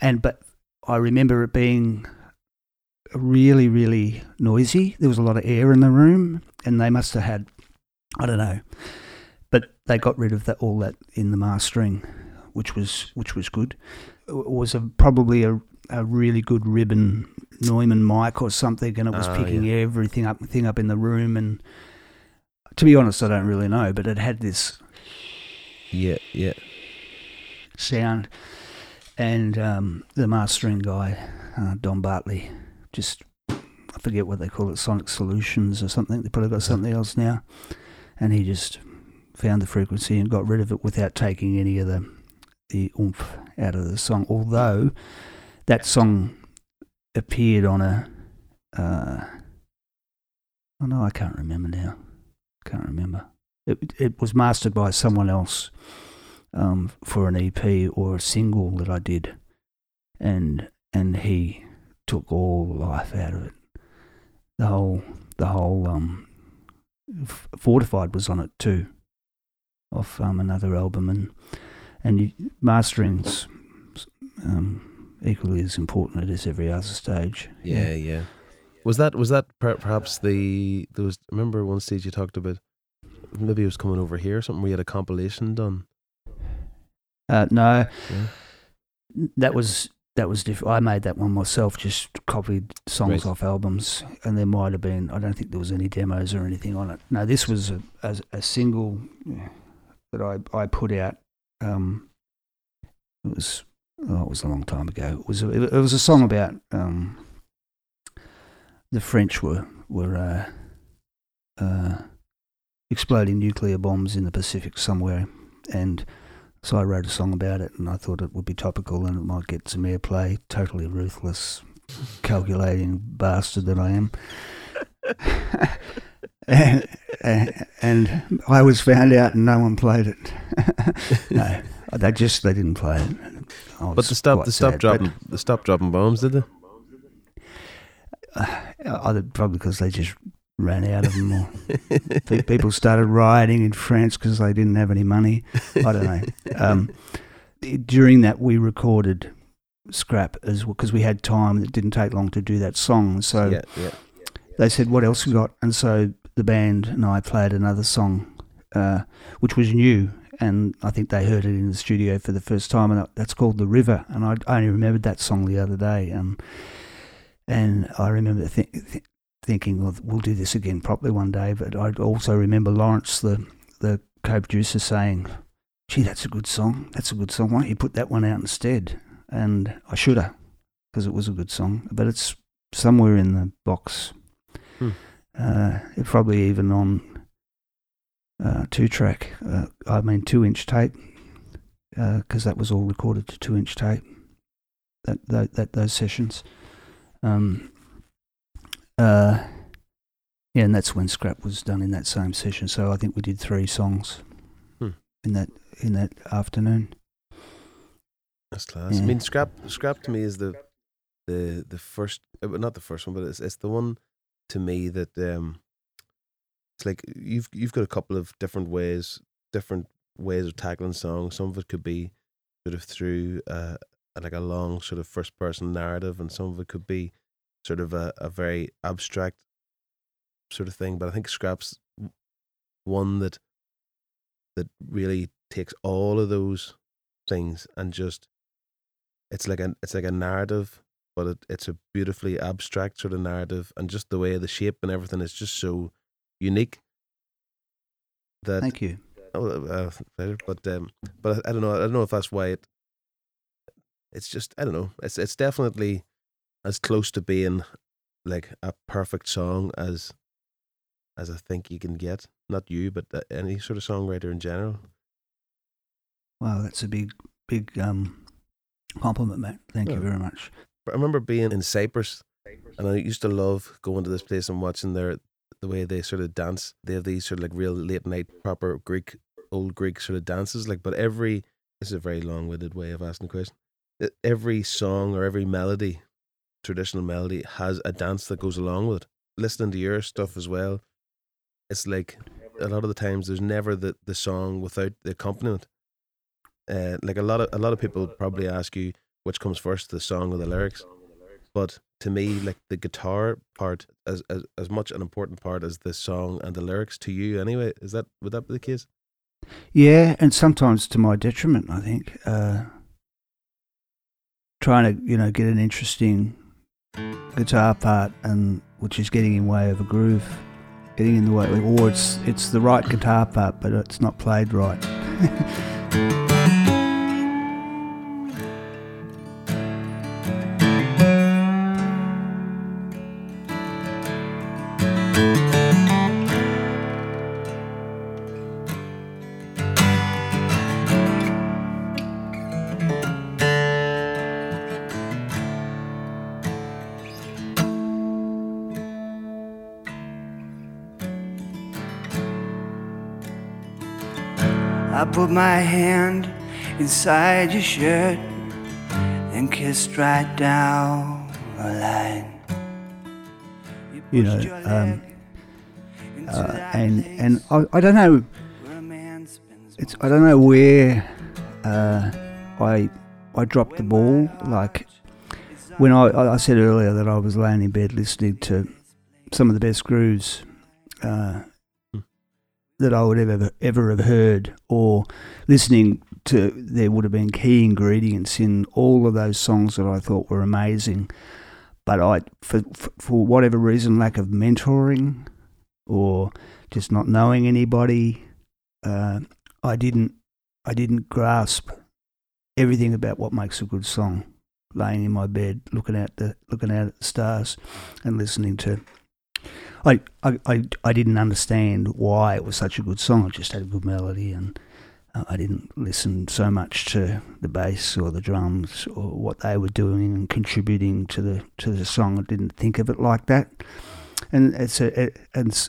and but I remember it being really really noisy. There was a lot of air in the room, and they must have had I don't know, but they got rid of that all that in the mastering, which was which was good. It was a, probably a a really good ribbon Neumann mic or something, and it was Ah, picking yeah. everything up thing up in the room and. To be honest, I don't really know, but it had this Yeah. Yeah. sound. And um, the mastering guy, uh, Don Bartley, just I forget what they call it, Sonic Solutions or something. They probably got something else now. And he just found the frequency and got rid of it without taking any of the the oomph out of the song. Although that song appeared on a, uh, oh no, I can't remember now. Can't remember. It it was mastered by someone else um, for an EP or a single that I did, and and he took all the life out of it. The whole the whole um, Fortified was on it too, off um, another album, and and you, mastering's um, equally as important as every other stage. Yeah, yeah. Was that was that per- perhaps the there was remember one stage you talked about maybe it was coming over here or something We had a compilation done. Uh, no, Yeah. that was that was different. I made that one myself, just copied songs Right. off albums, and there might have been. I don't think there was any demos or anything on it. No, this was a a, a single that I I put out. Um, it was oh, it was a long time ago. It was a, it was a song about um, the French were were uh, uh, exploding nuclear bombs in the Pacific somewhere, and so I wrote a song about it, and I thought it would be topical and it might get some airplay. Totally ruthless, calculating bastard that I am. and, (laughs) and I was found out, and no one played it. (laughs) no, they just they didn't play it. I But they stopped they stopped dropping they stopped dropping bombs, did they? Uh, probably because they just ran out of them, or (laughs) people started rioting in France because they didn't have any money. I don't know. (laughs) Um, during that, we recorded scrap as well because we had time. It didn't take long to do that song. So yeah, yeah. they said, "What else you got?" And so the band and I played another song, uh, which was new, and I think they heard it in the studio for the first time, and that's called "The River." And I only remembered that song the other day, and and I remember th- th- thinking, well, we'll do this again properly one day. But I also remember Lawrence, the the co-producer, saying, "Gee, that's a good song. That's a good song. Why don't you put that one out instead?" And I should have, because it was a good song. But it's somewhere in the box. Hmm. Uh, it probably even on uh, two track. Uh, I mean, two inch tape, because that was all recorded to two inch tape. That, that that those sessions. Um, uh, yeah, and that's when scrap was done in that same session. So I think we did three songs Hmm. in that in that afternoon. That's class. I mean, scrap scrap to me is the the the first, uh, not the first one, but it's it's the one to me that um, it's like you've you've got a couple of different ways, different ways of tackling songs. Some of it could be sort of through uh, like a long sort of first person narrative, and some of it could be sort of a, a very abstract sort of thing. But I think scraps one that that really takes all of those things and just it's like a it's like a narrative but it, it's a beautifully abstract sort of narrative and just the way the shape and everything is just so unique that Thank you. oh, uh, but um but I, I don't know I don't know if that's why it it's just I don't know it's it's definitely as close to being like a perfect song as as I think you can get not you but uh, any sort of songwriter in general Wow, that's a big big um, compliment, Matt. Thank you very much. I remember being in Cyprus, and I used to love going to this place and watching their the way they sort of dance. They have these sort of like real late night proper Greek, old Greek sort of dances. Like, but every this is a very long winded way of asking the question. Every song or every melody, traditional melody, has a dance that goes along with it. Listening to your stuff as well, it's like a lot of the times there's never the, the song without the accompaniment. Uh, like a lot of a lot of people probably ask you which comes first, the song or the lyrics. But to me, like the guitar part, as as as much an important part as the song and the lyrics to you. Anyway, is that would that be the case? Yeah, and sometimes to my detriment, I think. Uh, trying to, you know, get an interesting guitar part, and which is getting in way of a groove, getting in the way, or it's it's the right guitar part, but it's not played right. (laughs) put my hand inside your shirt and kissed right down the line. You know, um, Uh, and and I, I don't know where a man spends it's I don't know where uh, I I dropped the ball. Like when I I said earlier that I was laying in bed listening to some of the best grooves uh. That I would ever ever have heard, or listening to there would have been key ingredients in all of those songs that I thought were amazing. But I, for for, whatever reason, lack of mentoring, or just not knowing anybody, uh, I didn't I didn't grasp everything about what makes a good song. Laying in my bed, looking out the looking out at the stars, and listening to. I, I, I, didn't understand why it was such a good song. It just had a good melody, and uh, I didn't listen so much to the bass or the drums or what they were doing and contributing to the to the song. I didn't think of it like that, and it's a, it, and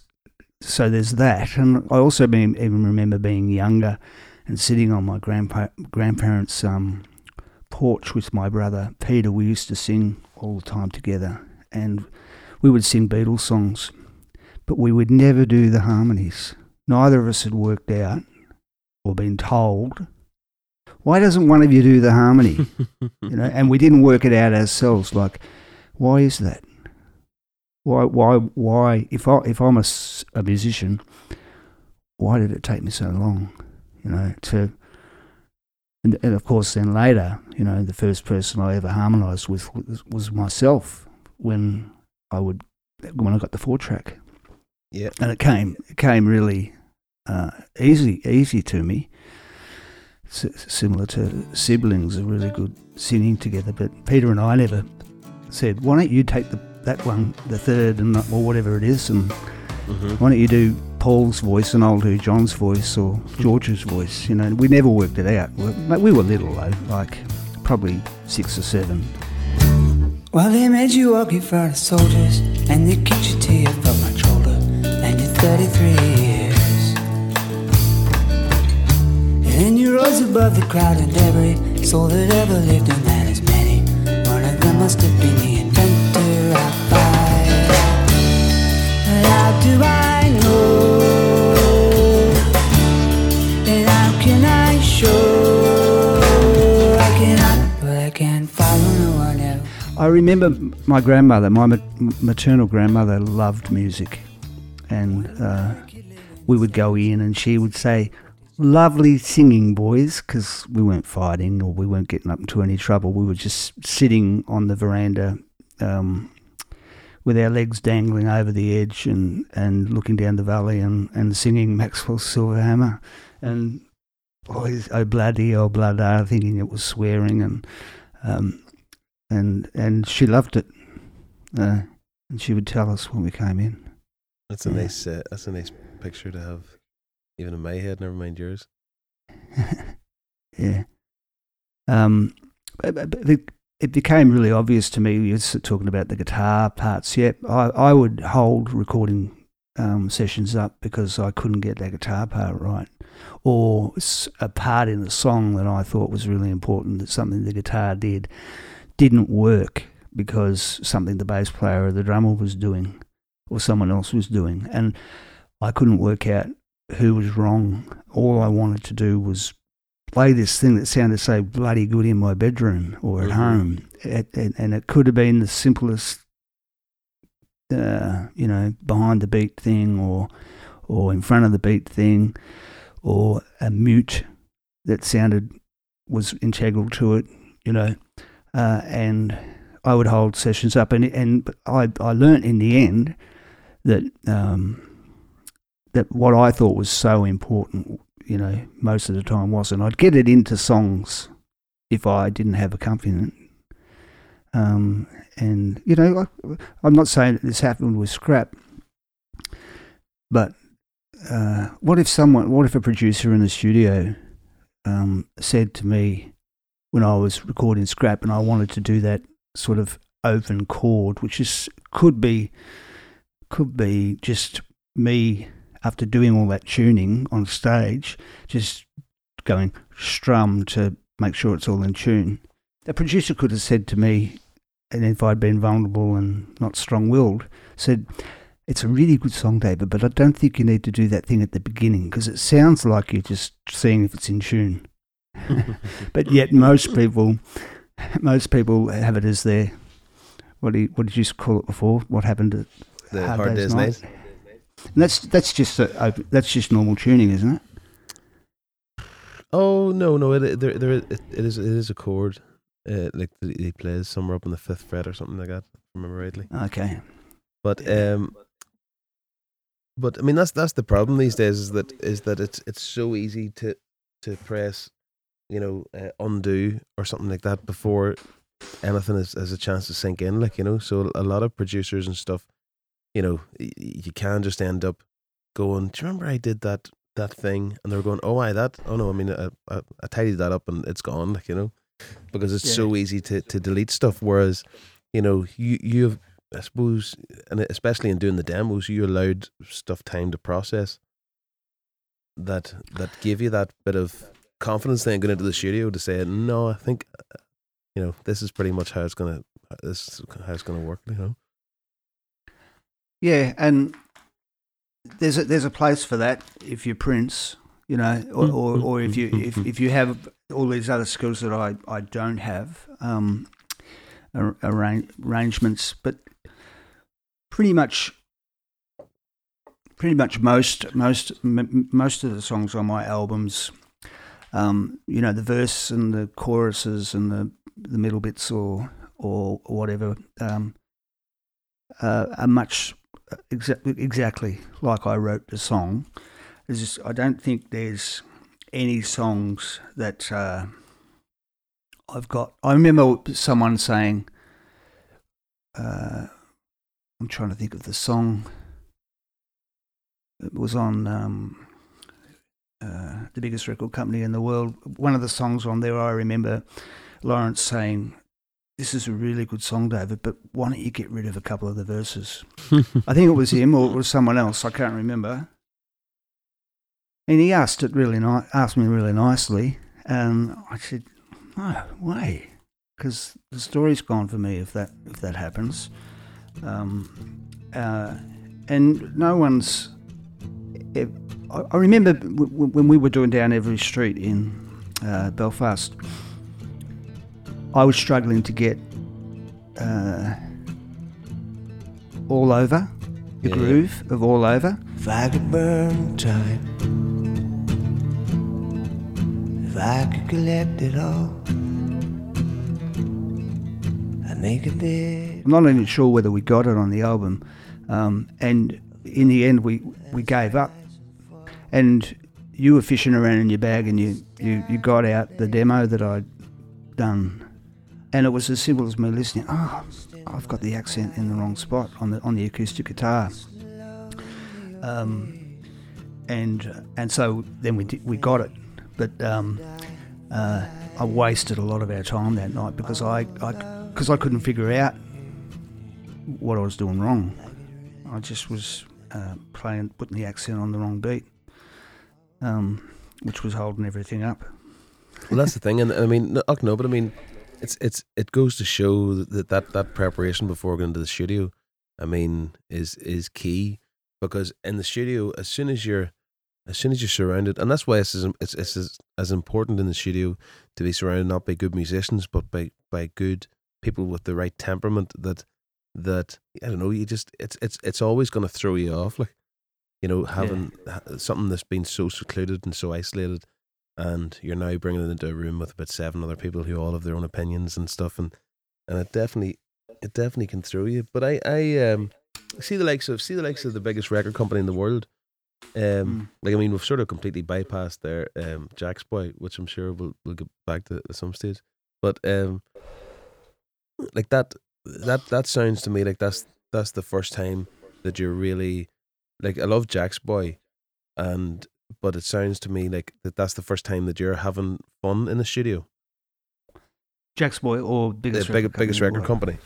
so there's that. And I also been, even remember being younger and sitting on my grandpa grandparents' um, porch with my brother Peter. We used to sing all the time together, and we would sing Beatles songs, but we would never do the harmonies. Neither of us had worked out or been told. Why doesn't one of you do the harmony? (laughs) you know, and we didn't work it out ourselves. Like, why is that? Why, why, why? If I, if I'm a, a musician, why did it take me so long? You know, to, and, and of course, then later, you know, the first person I ever harmonised with was, was myself when I would, when I got the four track, Yeah. and it came, it came really uh, easy, easy to me. S- similar to siblings are really good singing together, but Peter and I never said, "Why don't you take the that one, the third, and or whatever it is, and hmm why don't you do Paul's voice and I'll do John's voice or George's voice?" You know, we never worked it out. We, like, we were little though, like probably six or seven. Well, they made you walk in front of soldiers, and they kicked you till you felt much older, and you're 33 years. And then you rose above the crowd and every soul that ever lived, and that is many. One of them must have been the inventor of fire. How do I I remember my grandmother, my ma- maternal grandmother, loved music, and uh, we would go in and she would say, "Lovely singing, boys," because we weren't fighting or we weren't getting up into any trouble. We were just sitting on the veranda. Um, with our legs dangling over the edge and, and looking down the valley and, and singing Maxwell's Silver Hammer and boys, oh bloody, oh bloody, thinking it was swearing and um, and and she loved it. Uh, and she would tell us when we came in. That's a Yeah. nice. Uh, that's a nice picture to have, even in my head. Never mind yours. (laughs) yeah. Um, the, it became really obvious to me. You're talking about the guitar parts. Yep, I, I would hold recording um, sessions up because I couldn't get that guitar part right, or a part in the song that I thought was really important that something the guitar did didn't work because something the bass player or the drummer was doing or someone else was doing, and I couldn't work out who was wrong. All I wanted to do was play this thing that sounded so bloody good in my bedroom or at Mhm. home, it, it, and it could have been the simplest, uh, you know, behind the beat thing or or in front of the beat thing, or a mute that sounded was integral to it, you know, uh, and I would hold sessions up, and and I I learnt in the end that um, that what I thought was so important, you know, most of the time wasn't. I'd get it into songs if I didn't have accompaniment. Um, and you know, I, I'm not saying that this happened with scrap, but uh, what if someone, what if a producer in the studio um, said to me when I was recording scrap and I wanted to do that sort of open chord, which is could be could be just me after doing all that tuning on stage, just going strum to make sure it's all in tune. The producer could have said to me, and if I'd been vulnerable and not strong willed, said, It's a really good song, David, but I don't think you need to do that thing at the beginning because it sounds like you're just seeing if it's in tune. But yet, most people, most people have it as their what, do you, what did you call it before? What happened to The Hard hard, Day's day's Night. night. and that's that's just a, that's just normal tuning, isn't it? Oh no, no, it there there it, it is it is a chord, uh, like he plays somewhere up on the fifth fret or something like that. If I remember rightly. Okay. But um, but I mean that's that's the problem these days is that is that it's it's so easy to to press, you know, uh, undo or something like that before anything has, has a chance to sink in. Like you know, so a lot of producers and stuff, you know, you can just end up going. Do you remember I did that that thing? And they're going, oh, I that. Oh no, I mean, I, I, I tidied that up and it's gone. Like you know, because it's Yeah. so easy to to delete stuff. Whereas, you know, you you have I suppose, and especially in doing the demos, you allowed stuff time to process. That that gave you that bit of confidence then going into the studio to say, no, I think, you know, this is pretty much how it's gonna this is how it's gonna work. You know, Yeah, and there's a, there's a place for that if you're Prince, you know, or, or, or if you if, if you have all these other skills that I, I don't have, um, ar- arrangements, but pretty much pretty much most most m- most of the songs on my albums, um, you know, the verse and the choruses and the the middle bits or or whatever um, uh, are much exa- exactly like I wrote the song. There's just, I don't think there's any songs that uh, I've got. I remember someone saying, uh, I'm trying to think of the song. It was on um, uh, the biggest record company in the world. One of the songs on there, I remember Lawrence saying, This is a really good song, David, but why don't you get rid of a couple of the verses? (laughs) I think it was him or it was someone else. I can't remember. And he asked it really ni- asked me really nicely, and I said, "No way," because the story's gone for me if that if that happens. Um, uh, and no one's. I, I remember w- w- when we were doing down every street in uh, Belfast. I was struggling to get uh, all over the Yeah. groove of all over. If I could burn time, if I could collect it all, I'd make a bid. I'm not even sure whether we got it on the album, um, and in the end we we gave up. And you were fishing around in your bag, and you you, you got out the demo that I'd done, and it was as simple as me listening. Oh, I've got the accent in the wrong spot on the on the acoustic guitar. Um, and and so then we did, we got it, but um, uh, I wasted a lot of our time that night because I because I, couldn't figure out what I was doing wrong. I just was uh, playing, putting the accent on the wrong beat, um, which was holding everything up. Well, that's the thing, and I mean, no, no, but I mean, it's it's it goes to show that that, that preparation before going to the studio, I mean, is is key because in the studio, as soon as you're as soon as you're surrounded, and that's why it's as, it's, it's as, as important in the studio to be surrounded not by good musicians, but by by good people with the right temperament. That that I don't know, you just it's it's it's always going to throw you off, like you know, having yeah. something that's been so secluded and so isolated and you're now bringing it into a room with about seven other people who all have their own opinions and stuff, and and it definitely it definitely can throw you. But I I um see the likes of see the likes of the biggest record company in the world. Um, mm. like I mean, we've sort of completely bypassed their um Jazzboy, which I'm sure we'll we'll get back to at some stage. But um, like that that that sounds to me like that's that's the first time that you're really like I love Jack's Boy, and but it sounds to me like that that's the first time that you're having fun in the studio. Jack's Boy or biggest the big, record biggest record company.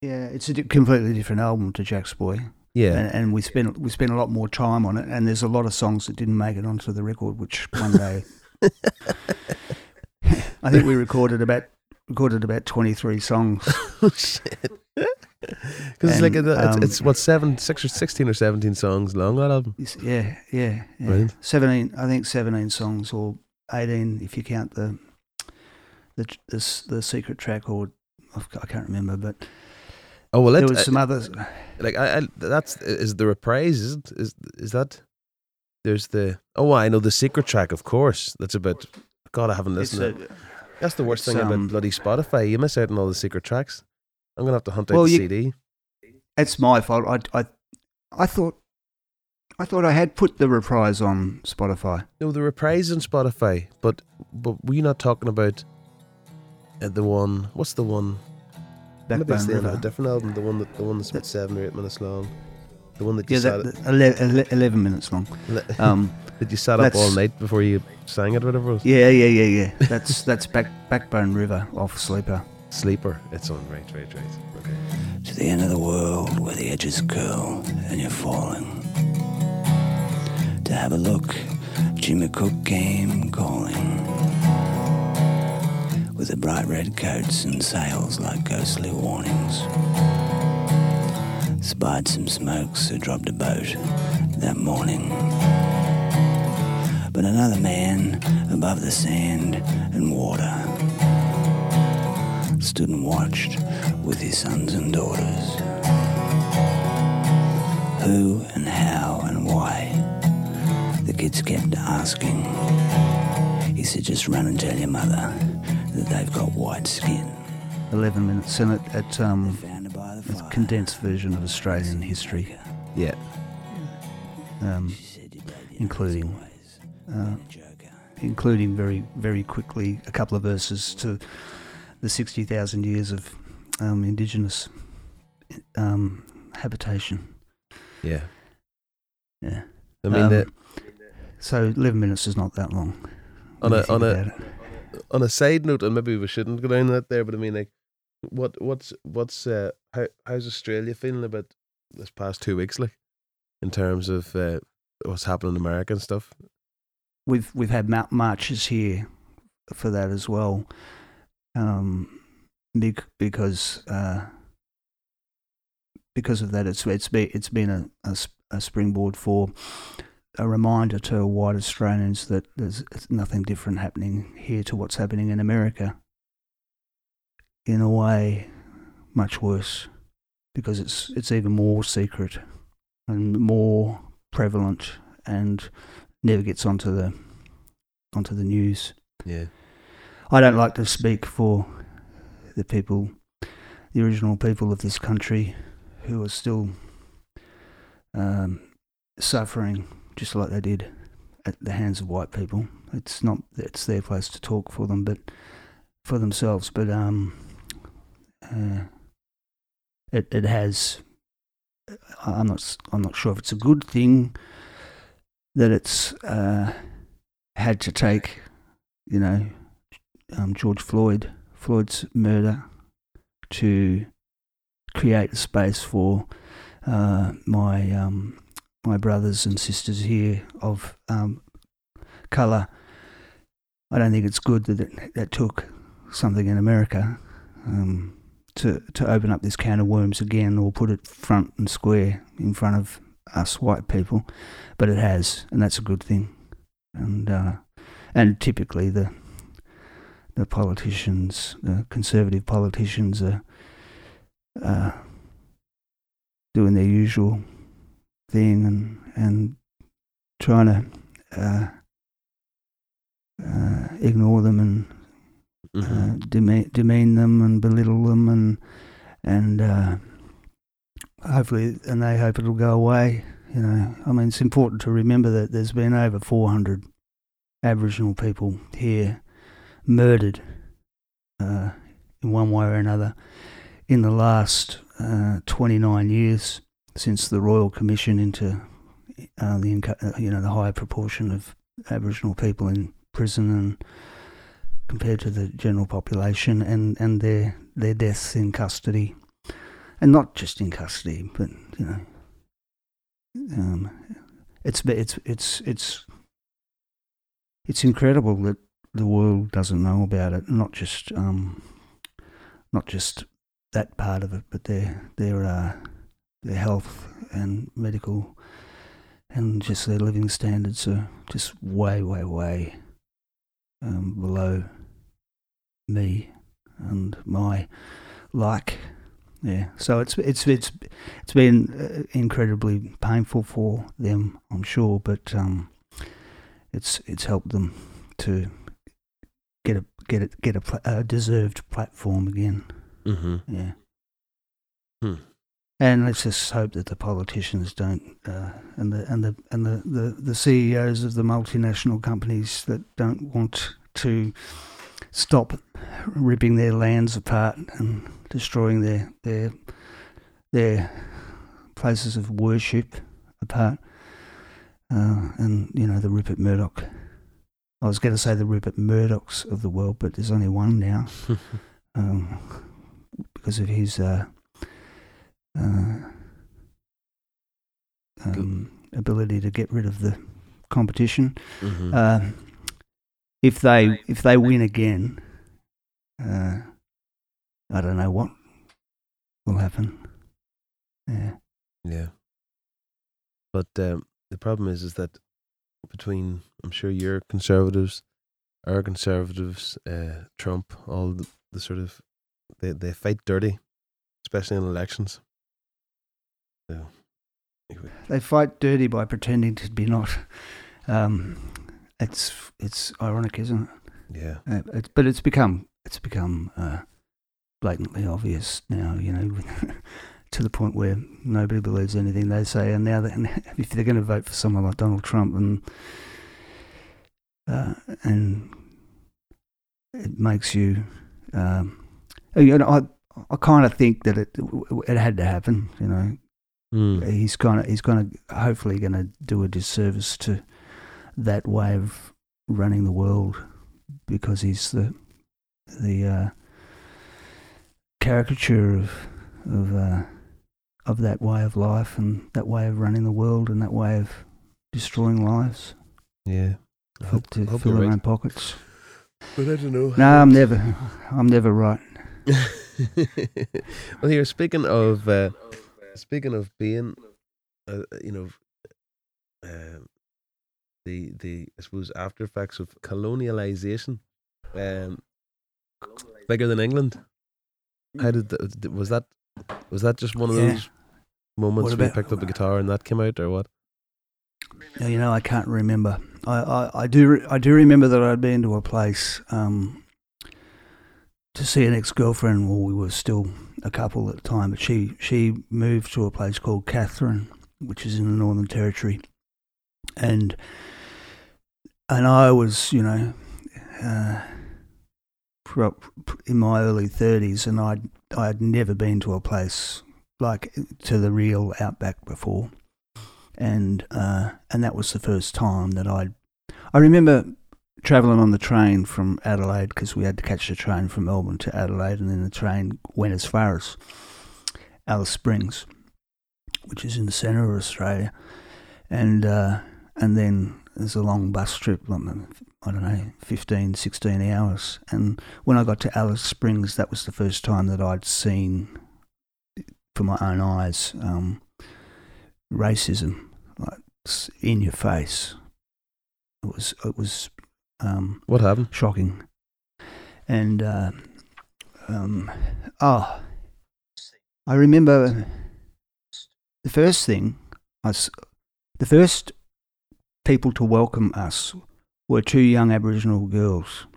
Yeah, it's a completely different album to Jack's Boy. Yeah, and, and, we spent we spent a lot more time on it, and there's a lot of songs that didn't make it onto the record, which one day (laughs) (laughs) I think we recorded about recorded about twenty three songs. (laughs) oh shit! (laughs) Because it's like a, it's, um, it's, what seven, six or sixteen or seventeen songs long that album. Yeah, yeah, yeah. Right. Seventeen, I think seventeen songs or eighteen if you count the the the, the secret track or I can't remember, but oh well, there was some others. Like I, I, that's is the reprise is is is that there's the oh I know the secret track of course that's about God I haven't listened. A, that's the worst thing um, about bloody Spotify. You miss out on all the secret tracks. I'm gonna have to hunt out well, the you, CD. It's my fault. I, I, I thought, I thought I had put the reprise on Spotify. No, the reprise on Spotify, but but were you not talking about uh, the one? What's the one? Backbone Maybe it's the River. a different album. The one that the one that's about seven or eight minutes long. The one that you yeah, sat that, ele- eleven minutes long. (laughs) Um, that you sat up all night before you sang it, or whatever it was. Yeah, yeah, yeah, yeah. That's (laughs) that's back Backbone River off Sleeper. Sleeper. It's on. Right, right, right. Okay. To the end of the world where the edges curl and you're falling. To have a look, Jimmy Cook came calling. With the bright red coats and sails like ghostly warnings. Spied some smokes who dropped a boat that morning. But another man above the sand and water stood and watched with his sons and daughters. Who and how and why? The kids kept asking. He said, just run and tell your mother that they've got white skin. 11 minutes in it at um, a condensed version of Australian history. Yeah. Um, including uh, including very very quickly a couple of verses to the 60,000 years of um, indigenous um, habitation. Yeah. Yeah. I mean, um, so 11 minutes is not that long. On a on a on a side note, and maybe we shouldn't go down that there, but I mean, like, what what's what's uh, how how's Australia feeling about this past two weeks, like, in terms of uh, what's happening in America and stuff? We've we've had marches here for that as well um, because uh, because of that, it's it's been it's been a, a, a, springboard for a reminder to white Australians that there's nothing different happening here to what's happening in America. In a way, much worse, because it's it's even more secret and more prevalent, and never gets onto the onto the news. Yeah. I don't like to speak for the people, the original people of this country, who are still um, suffering just like they did at the hands of white people. It's not it's their place to talk for them, but for themselves. But um, uh, it it has. I'm not I'm not sure if it's a good thing that it's uh, had to take, you know, um, George Floyd, Floyd's murder, to create a space for uh, my um, my brothers and sisters here of um, colour. I don't think it's good that it, that took something in America um, to to open up this can of worms again, or put it front and square in front of us white people, but it has, and that's a good thing. And uh, and typically the the politicians, the conservative politicians, are uh, doing their usual thing and and trying to uh, uh, ignore them and Mhm. uh, demean, demean them and belittle them and and uh, hopefully and they hope it'll go away. You know, I mean, it's important to remember that there's been over 400 Aboriginal people here murdered uh, in one way or another in the last uh, 29 years since the Royal Commission into uh, the uh, you know the high proportion of Aboriginal people in prison and compared to the general population and, and their their deaths in custody. And not just in custody but you know um, it's it's it's it's it's incredible that the world doesn't know about it not just um, not just that part of it but their their uh, their health and medical and just their living standards are just way way way um, below me and my like. Yeah, so it's it's it's it's been uh, incredibly painful for them, I'm sure, but um, it's it's helped them to get a get a get a, a deserved platform again. Mhm. Yeah. Hmm. And let's just hope that the politicians don't, uh, and the and the and the, the, the CEOs of the multinational companies that don't want to stop ripping their lands apart and destroying their their their places of worship apart. Uh, and you know the Rupert Murdoch. I was going to say the Rupert Murdochs of the world, but there's only one now (laughs) um, because of his uh, uh, um, ability to get rid of the competition. Mhm. Uh, if they if they win again, uh, I don't know what will happen. Yeah, Yeah. But um, the problem is, is that between, I'm sure your conservatives, our conservatives, uh, Trump, all the, the sort of, they, they fight dirty, especially in elections. So, anyway. they fight dirty by pretending to be not. Um, it's it's ironic, isn't it? yeah. Uh, it's, but it's become it's become uh, blatantly obvious now. You know, (laughs) to the point where nobody believes anything they say. And now that (laughs) if they're going to vote for someone like Donald Trump, and uh, and it makes you, um, you know, I I kind of think that it it had to happen. You know, Hmm. he's kind of he's going to hopefully going to do a disservice to that way of running the world because he's the the uh, caricature of of uh, of that way of life and that way of running the world and that way of destroying lives Yeah. I hope, to I hope fill their right. own pockets. But I don't know. No, I'm never I'm never right. (laughs) well, here speaking of uh, speaking of being, uh, you know, um, the the I suppose after effects of colonialization, um, bigger than England. How did the, was that? Was that just one of Yeah. those moments What where you picked up a guitar and that came out, or what? You know, I can't remember. I, I, I do re- I do remember that I'd been to a place um, to see an ex girlfriend. Well, we were still a couple at the time, but she she moved to a place called Katherine, which is in the Northern Territory, and and I was you know uh, in my early thirties, and I'd I'd never been to a place like to the real outback before and uh, and that was the first time that I I remember travelling on the train from Adelaide because we had to catch the train from Melbourne to Adelaide, and then the train went as far as Alice Springs, which is in the centre of Australia, and uh, and then there's a long bus trip, I don't know, 15, 16 hours. And when I got to Alice Springs, that was the first time that I'd seen, for my own eyes, um, racism, like in your face. It was it was um, What happened? shocking. And uh, um, oh, I remember the first thing I the first people to welcome us were two young Aboriginal girls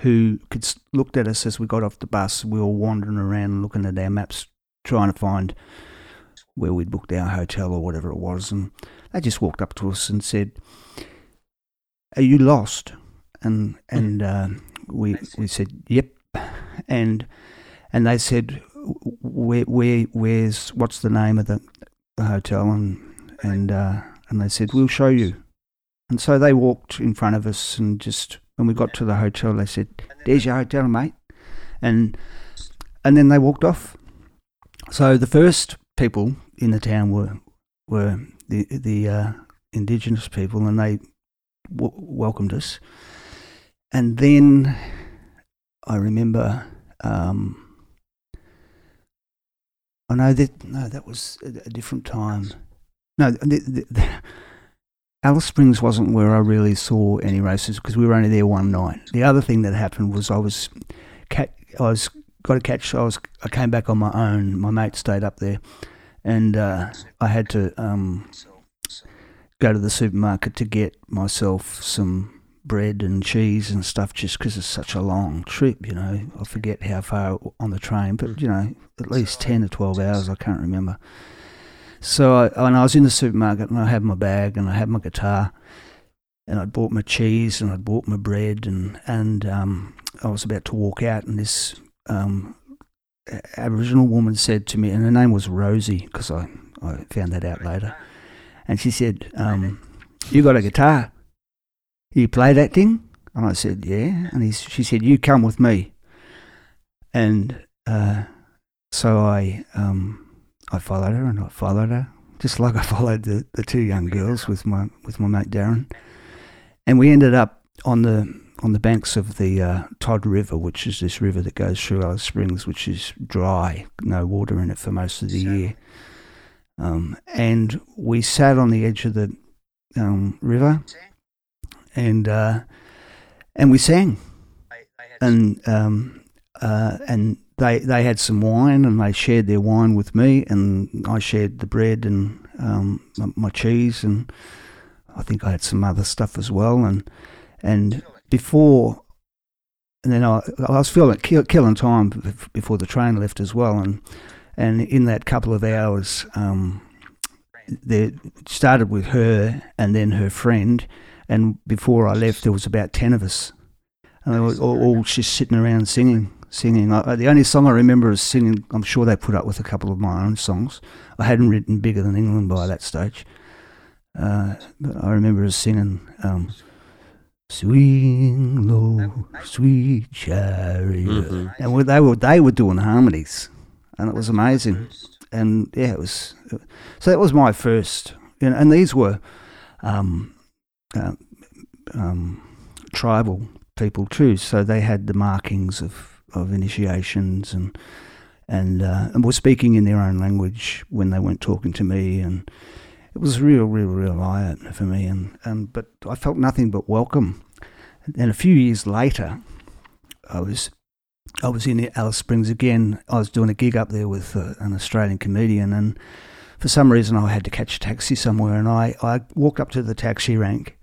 who could looked at us as we got off the bus. We were wandering around looking at our maps, trying to find where we'd booked our hotel or whatever it was, and they just walked up to us and said, "Are you lost?" And and uh, we we said, "Yep," and and they said, "Where where where's what's the name of the, the hotel?" And and uh, and they said, "We'll show you." And so they walked in front of us, and just when we got to the hotel, they said, "There's your hotel, mate," and and then they walked off. So the first people in the town were were the the uh, indigenous people, and they w- welcomed us. And then I remember, um, I know that no, that was a, different time. No, the, the, the, Alice Springs wasn't where I really saw any races because we were only there one night. The other thing that happened was I was, I was got to catch. I was I came back on my own. My mate stayed up there, and uh, I had to um, go to the supermarket to get myself some bread and cheese and stuff just because it's such a long trip, you know. I forget how far on the train, but, you know, at least 10 or 12 hours, I can't remember. So I, and I was in the supermarket and I had my bag and I had my guitar and I'd bought my cheese and I'd bought my bread and, and um, I was about to walk out and this um, Aboriginal woman said to me, and her name was Rosie because I, I found that out later, and she said, um, you got a guitar? You play that thing? And I said, yeah. And he, she said, you come with me. And uh, so I, um, I followed her and I followed her, just like I (laughs) followed the, the two young girls with my with my mate Darren. And we ended up on the on the banks of the uh, Todd River, which is this river that goes through Alice Springs, which is dry, no water in it for most of the year. Um, and we sat on the edge of the um, river, and uh, and we sang, and um, uh, and they they had some wine, and they shared their wine with me, and I shared the bread and um, my, my cheese, and I think I had some other stuff as well, and and before. And then I, I was feeling kill, killing time before the train left as well, and and in that couple of hours, um, there started with her and then her friend, and before I left, there was about ten of us, and they were all, all just sitting around singing, singing. I, the only song I remember is singing. I'm sure they put up with a couple of my own songs. I hadn't written bigger than England by that stage, uh, but I remember us singing. Um, Swing low, sweet chariot, Mhm. and they were they were doing harmonies, and it was amazing. And yeah, it was. So that was my first, you know, and these were um, uh, um, tribal people too. So they had the markings of, of initiations and and uh, and were speaking in their own language when they weren't talking to me, and it was real, real, real eye opener for me. And, and but I felt nothing but welcome. And a few years later, I was I was in Alice Springs again. I was doing a gig up there with uh, an Australian comedian, and for some reason I had to catch a taxi somewhere, and I, I walked up to the taxi rank,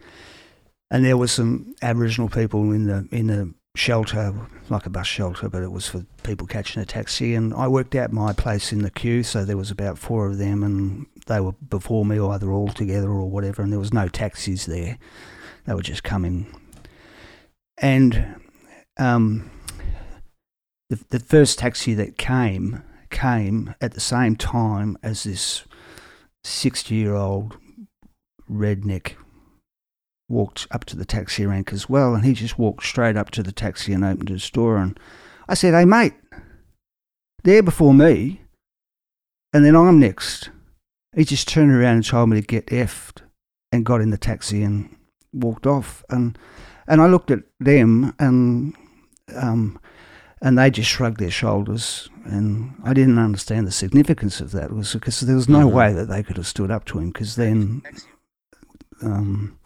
and there were some Aboriginal people in the in the shelter, like a bus shelter, but it was for people catching a taxi. And I worked out my place in the queue, so there was about four of them, and they were before me, either all together or whatever, and there was no taxis there. They were just coming, and um, the the first taxi that came came at the same time as this sixty year old redneck walked up to the taxi rank as well, and he just walked straight up to the taxi and opened his door. And I said, "Hey, mate, there before me, and then I'm next." He just turned around and told me to get effed, and got in the taxi and walked off. And and I looked at them, and um, and they just shrugged their shoulders, and I didn't understand the significance of that. It was because there was no Mhm. way that they could have stood up to him, because then, um,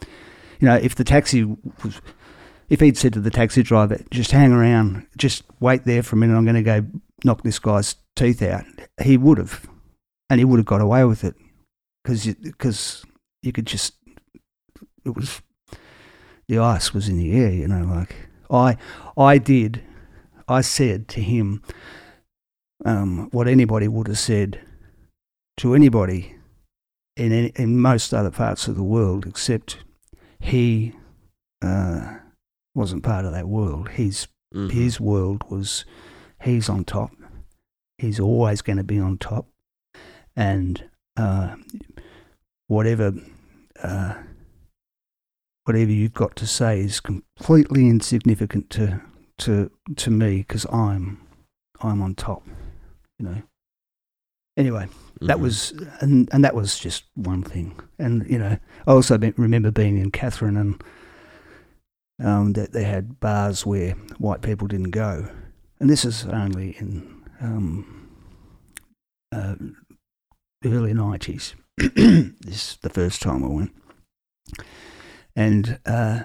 you know, if the taxi was, if he'd said to the taxi driver, "Just hang around, just wait there for a minute, I'm going to go knock this guy's teeth out," he would have, and he would have got away with it, because because you could just, it was, the ice was in the air, you know, like I I did, I said to him um, what anybody would have said to anybody in any, in most other parts of the world, except he uh, wasn't part of that world. His Mhm. his world was he's on top. He's always going to be on top, and uh, whatever uh, whatever you've got to say is completely insignificant to to to me because I'm I'm on top. You know. Anyway, that Mhm. was and and that was just one thing. And you know, I also be- remember being in Katherine and um, that they had bars where white people didn't go, and this is only in um, uh, early nineties. (clears throat) this is the first time I went, and uh,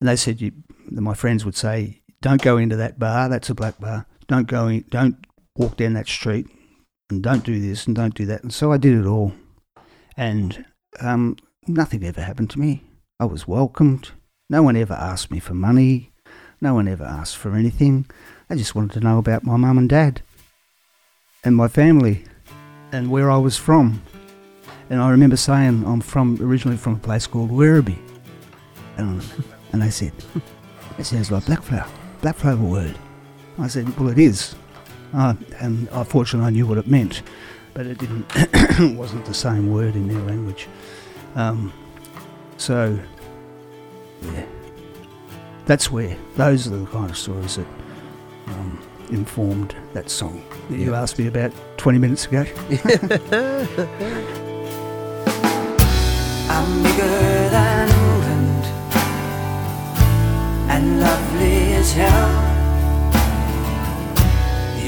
and they said you, my friends would say, "Don't go into that bar. That's a black bar. Don't go in. Don't walk down that street, and don't do this and don't do that." And so I did it all, and um, nothing ever happened to me. I was welcomed. No one ever asked me for money. No one ever asked for anything. They just wanted to know about my mum and dad, and my family, and where I was from. And I remember saying I'm from originally from a place called Werribee, and and they said it sounds like black flower, black flower word. I said, well, it is, uh, and I fortunately I knew what it meant, but it didn't. it (coughs) wasn't the same word in their language. Um, so, yeah, that's where those are the kind of stories that um, informed that song that you asked me about 20 minutes ago. (laughs) I'm bigger than England and lovely as hell.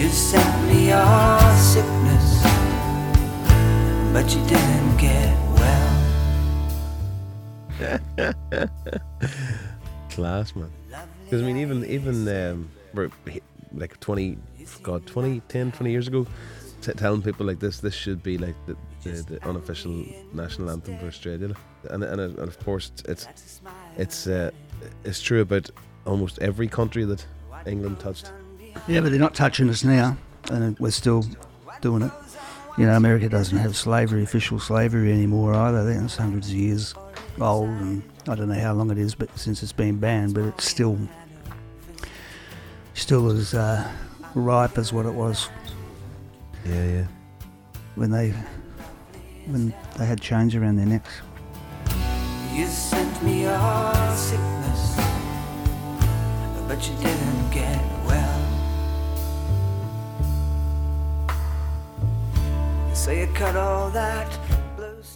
You sent me your sickness, but you didn't get well. (laughs) class, man. Because I mean, even even um, like twenty, God, 20, 10, 20 years ago, t- telling people like this, this should be like the, the, the unofficial national anthem for Australia, and and, and of course it's it's uh, it's true about almost every country that England touched. Yeah, but they're not touching us now, and we're still doing it. You know, America doesn't have slavery, official slavery anymore either. It's hundreds of years old, and I don't know how long it is, but since it's been banned, but it's still still as uh, ripe as what it was Yeah, yeah. when they when they had chains around their necks. You sent me your sickness, but you didn't get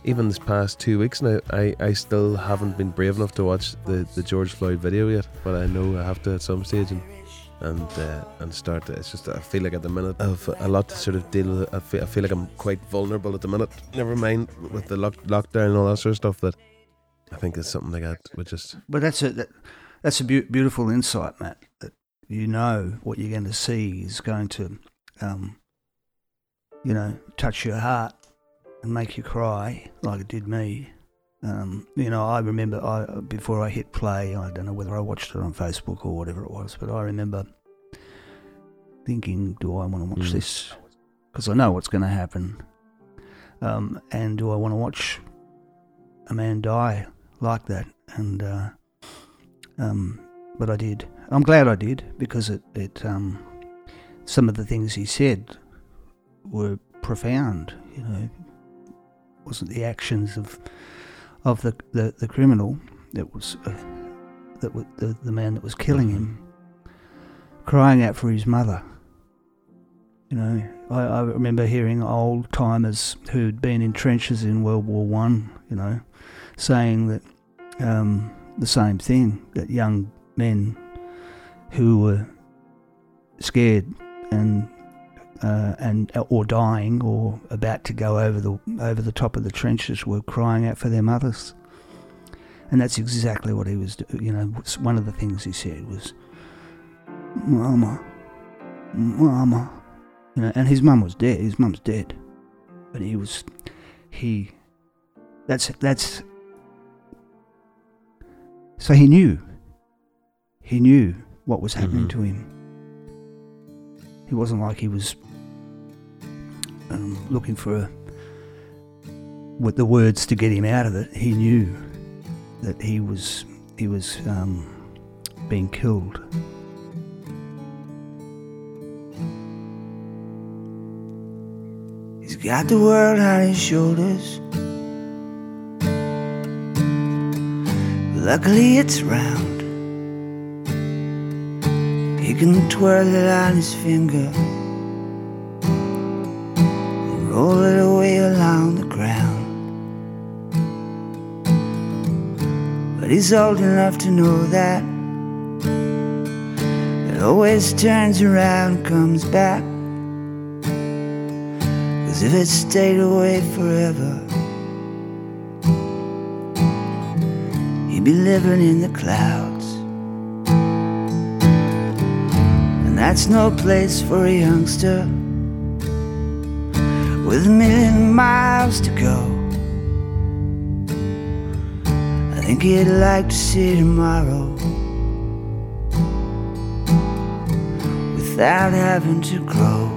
Even this past two weeks now, I, I still haven't been brave enough to watch the, the George Floyd video yet, but I know I have to at some stage and and uh, and start. It's just I feel like at the minute I've a lot to sort of deal with. I feel, I feel like I'm quite vulnerable at the minute. Never mind with the lock, lockdown and all that sort of stuff. That I think is something like that would just But that's a that, that's a beau- beautiful insight, Matt. That you know what you're going to see is going to, um, you know, touch your heart and make you cry like it did me. Um, you know, I remember I before I hit play. I don't know whether I watched it on Facebook or whatever it was, but I remember thinking, "Do I want to watch Mm. this?" Because I know what's going to happen. Um, and do I want to watch a man die like that? And uh, um, but I did. I'm glad I did because it, it um, some of the things he said were profound. You know, wasn't the actions of of the the, the criminal, that was uh, that was the, the man that was killing him, crying out for his mother. You know, I, I remember hearing old timers who'd been in trenches in World War One. You know, saying that um, the same thing that young men who were scared and uh, and or dying or about to go over the over the top of the trenches were crying out for their mothers, and that's exactly what he was. You know, one of the things he said was, "Mama, Mama," you know, and his mum was dead. His mum's dead, but he was he. That's that's. So he knew. He knew what was happening Mhm. to him. He wasn't like he was um, looking for a, with the words to get him out of it. He knew that he was he was um, being killed. He's got the world on his shoulders. Luckily, it's round. He can twirl it on his finger roll it away along the ground. But he's old enough to know that it always turns around and comes back. Cause if it stayed away forever, he'd be living in the clouds. And that's no place for a youngster with a million miles to go. I think he'd like to see tomorrow without having to grow.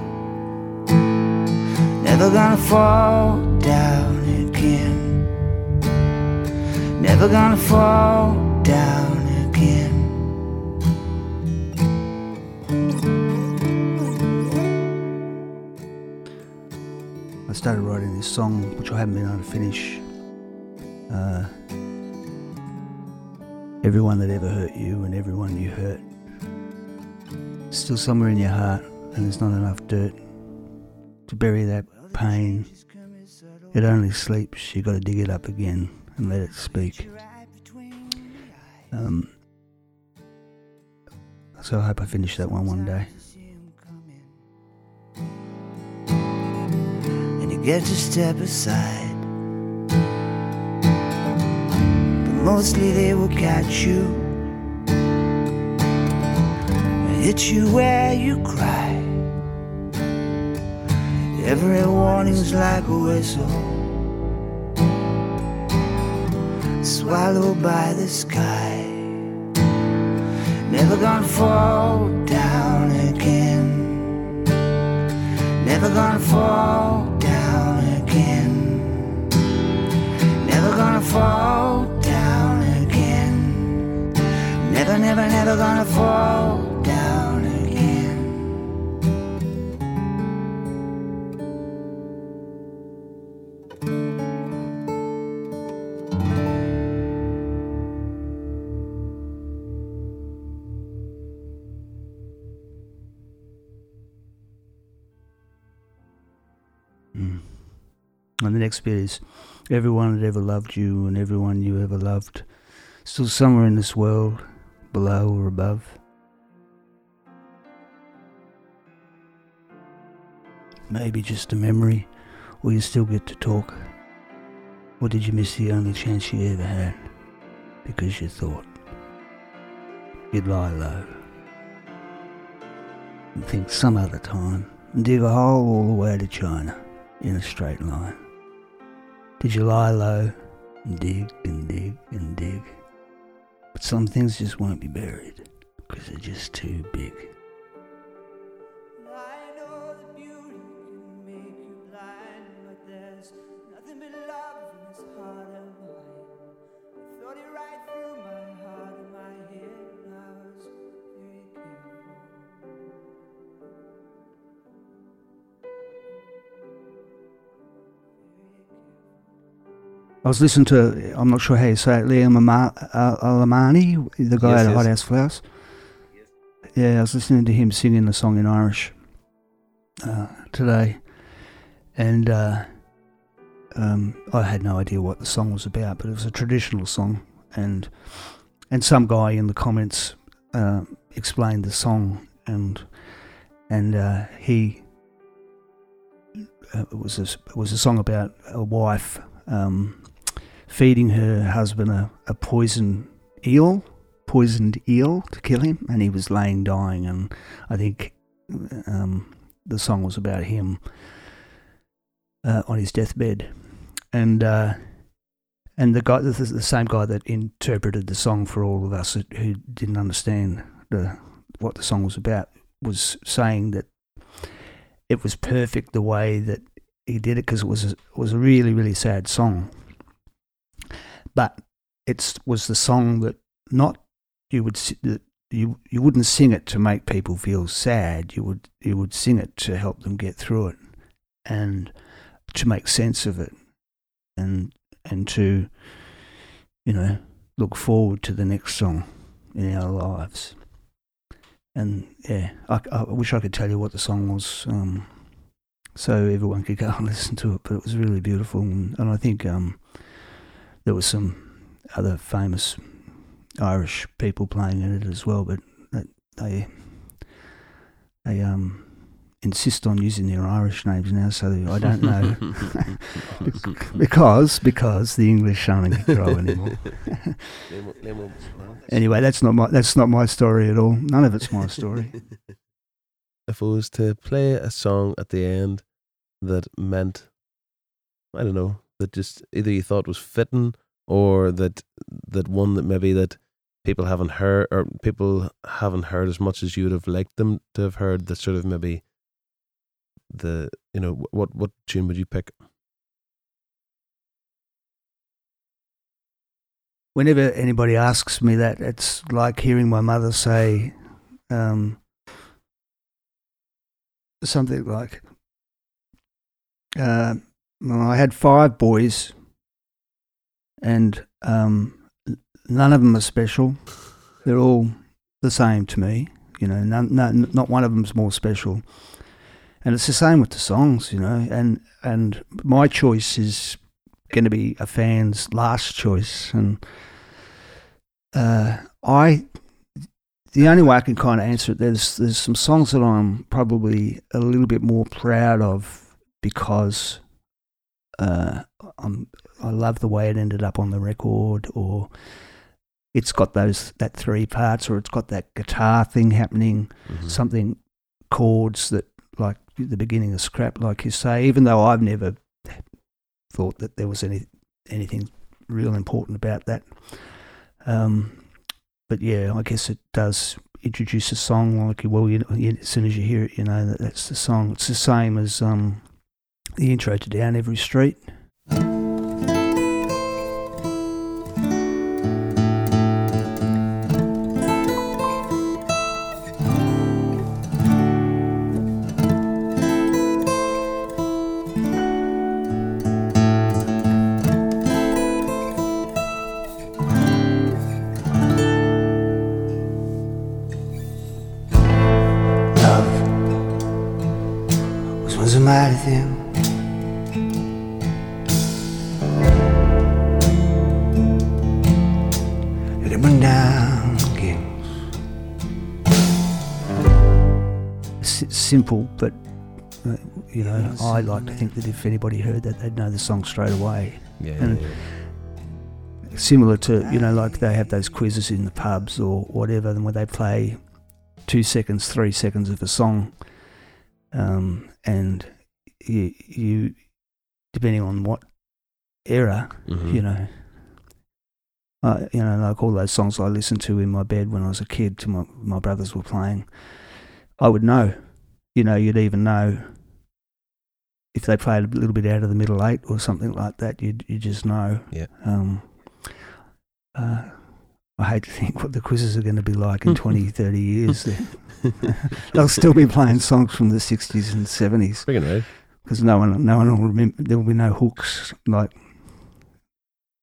Never gonna fall down again. Never gonna fall down started writing this song, which I haven't been able to finish. Uh, everyone that ever hurt you and everyone you hurt. Still somewhere in your heart, and there's not enough dirt to bury that pain. It only sleeps, you gotta dig it up again and let it speak. Um, so I hope I finish that one one day. Get to step aside. But mostly they will catch you hit you where you cry. Every warning's like a whistle, swallowed by the sky. Never gonna fall down again. Never gonna fall gonna fall down again. Never, never, never gonna fall down again. Mm. And the next bit is everyone that ever loved you and everyone you ever loved, still somewhere in this world, below or above. Maybe just a memory, or you still get to talk. Or did you miss the only chance you ever had because you thought you'd lie low and think some other time and dig a hole all the way to China in a straight line. Did you lie low and dig and dig and dig? But some things just won't be buried because they're just too big. Was listening to, I'm not sure how you say it, Liam uh, Alamani, the guy Yes, at yes. Hothouse Flowers. Yeah, I was listening to him singing the song in Irish uh, today. And uh, um, I had no idea what the song was about, but it was a traditional song. And and some guy in the comments uh, explained the song, and and uh, he uh, it was a, it was a song about a wife um, feeding her husband a, a poison eel, poisoned eel to kill him, and he was laying dying. And I think um, the song was about him uh, on his deathbed, and uh, and the guy, the, the same guy that interpreted the song for all of us who didn't understand the what the song was about, was saying that it was perfect the way that he did it because it was a, it was a really really sad song, but it was the song that not you would that you you wouldn't sing it to make people feel sad. You would you would sing it to help them get through it, and to make sense of it, and and to you know look forward to the next song in our lives. And yeah, I, I wish I could tell you what the song was, um, so everyone could go and (laughs) listen to it. But it was really beautiful, and, and I think um, there was some other famous Irish people playing in it as well. But they they um, insist on using their Irish names now, so I don't know (laughs) (laughs) because because the English aren't grow (laughs) anymore. Anyway, that's not my that's not my story at all. None of it's my story. if it was to play a song at the end that meant, I don't know, that just either you thought was fitting or that that one that maybe that people haven't heard or people haven't heard as much as you would have liked them to have heard, that sort of maybe the you know what what tune would you pick? Whenever anybody asks me that, it's like hearing my mother say um, something like, uh, "I had five boys, and um, none of them are special. They're all the same to me. You know, none, not one of them's more special." And it's the same with the songs, you know. And and my choice is going to be a fan's last choice, and uh, I. The only way I can kind of answer it, there's there's some songs that I'm probably a little bit more proud of because uh, I'm I love the way it ended up on the record, or it's got those that three parts, or it's got that guitar thing happening, Mhm. something chords that like the beginning of scrap like you say even though i've never thought that there was any anything real important about that um but yeah i guess it does introduce a song like well you, you as soon as you hear it you know that that's the song it's the same as um the intro to down every street simple but uh, you know i like to think that if anybody heard that they'd know the song straight away. Yeah, And- similar to you know like they have those quizzes in the pubs or whatever and where they play two seconds three seconds of a song um, and you, you depending on what era Mhm. you know uh, you know like all those songs i listened to in my bed when i was a kid to my, my brothers were playing i would know you know you'd even know if they played a little bit out of the middle eight or something like that you'd you just know Yeah. um, uh, I hate to think what the quizzes are going to be like in 20, (laughs) 30 years. (laughs) They'll still be playing songs from the 60s and 70s Freaking because no one, no one will remember. There will be no hooks like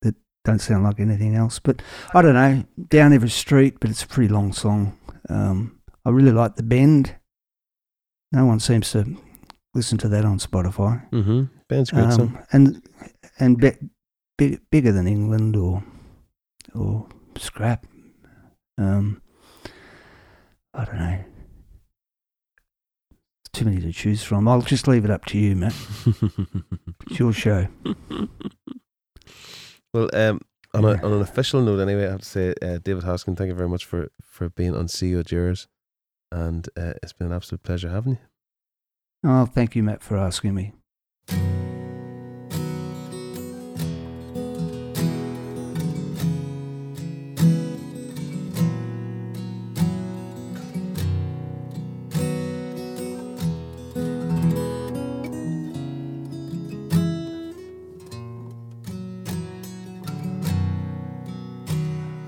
that. don't sound like anything else. But I don't know. Down every street, but it's a pretty long song. Um, I really like the bend. No one seems to listen to that on Spotify. Mm-hmm. Band's great song. Um, and and be, bi bigger than England or or Scrap. Um, I don't know. Too many to choose from. I'll just leave it up to you, Matt. (laughs) It's your show. (laughs) well, um, on, a, on an official note, anyway, I have to say, uh, David Hoskin, thank you very much for, for being on CEO Yours. And uh, it's been an absolute pleasure having you. Oh, thank you, Matt, for asking me.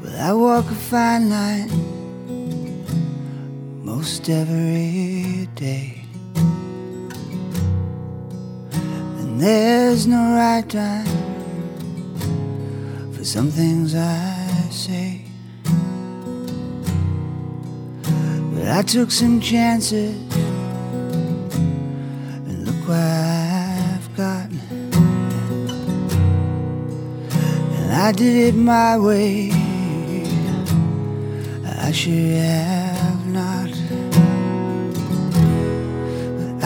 Well, I walk a fine line most every day. And there's no right time for some things I say. But I took some chances, and look what I've got. And I did it my way. I should have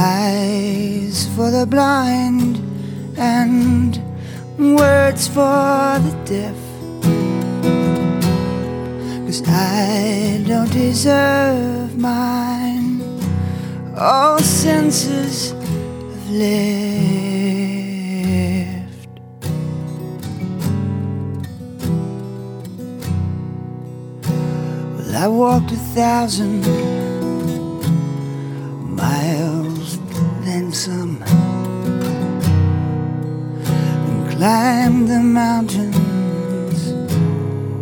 eyes for the blind and words for the deaf. Cause I don't deserve mine. All senses have left. Well, I walked a thousand and climb the mountains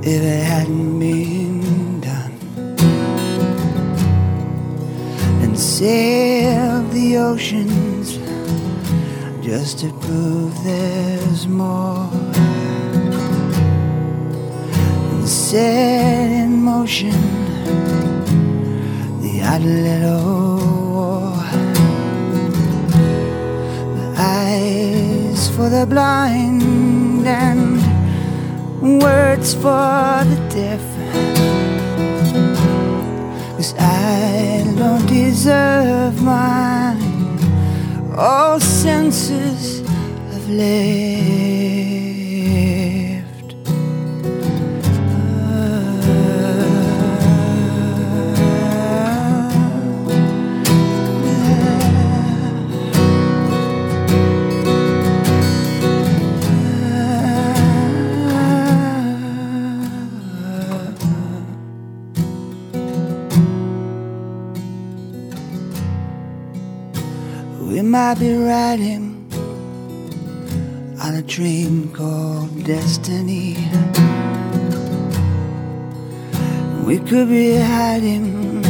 if it hadn't been done, and sailed the oceans just to prove there's more. And set in motion the odd little eyes for the blind and words for the deaf. Cause I don't deserve mine. All senses have left. Might be riding on a train called destiny. We could be hiding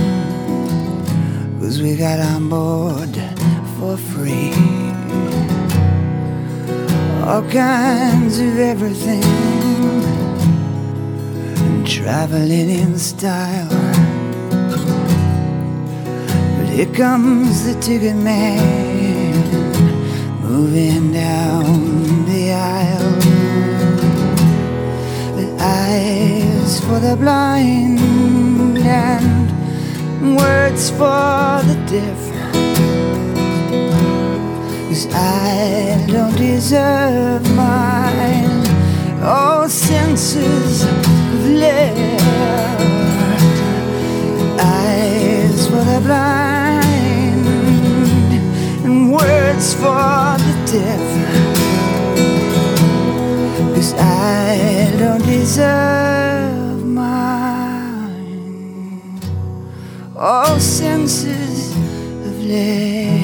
Cause we got on board for free. All kinds of everything And traveling in style. But here comes the ticket man Moving down the aisle with eyes for the blind and words for the deaf. Cause I don't deserve mine. All senses left. Eyes for the blind and words for the deaf. Cause I don't deserve mine. All senses have left.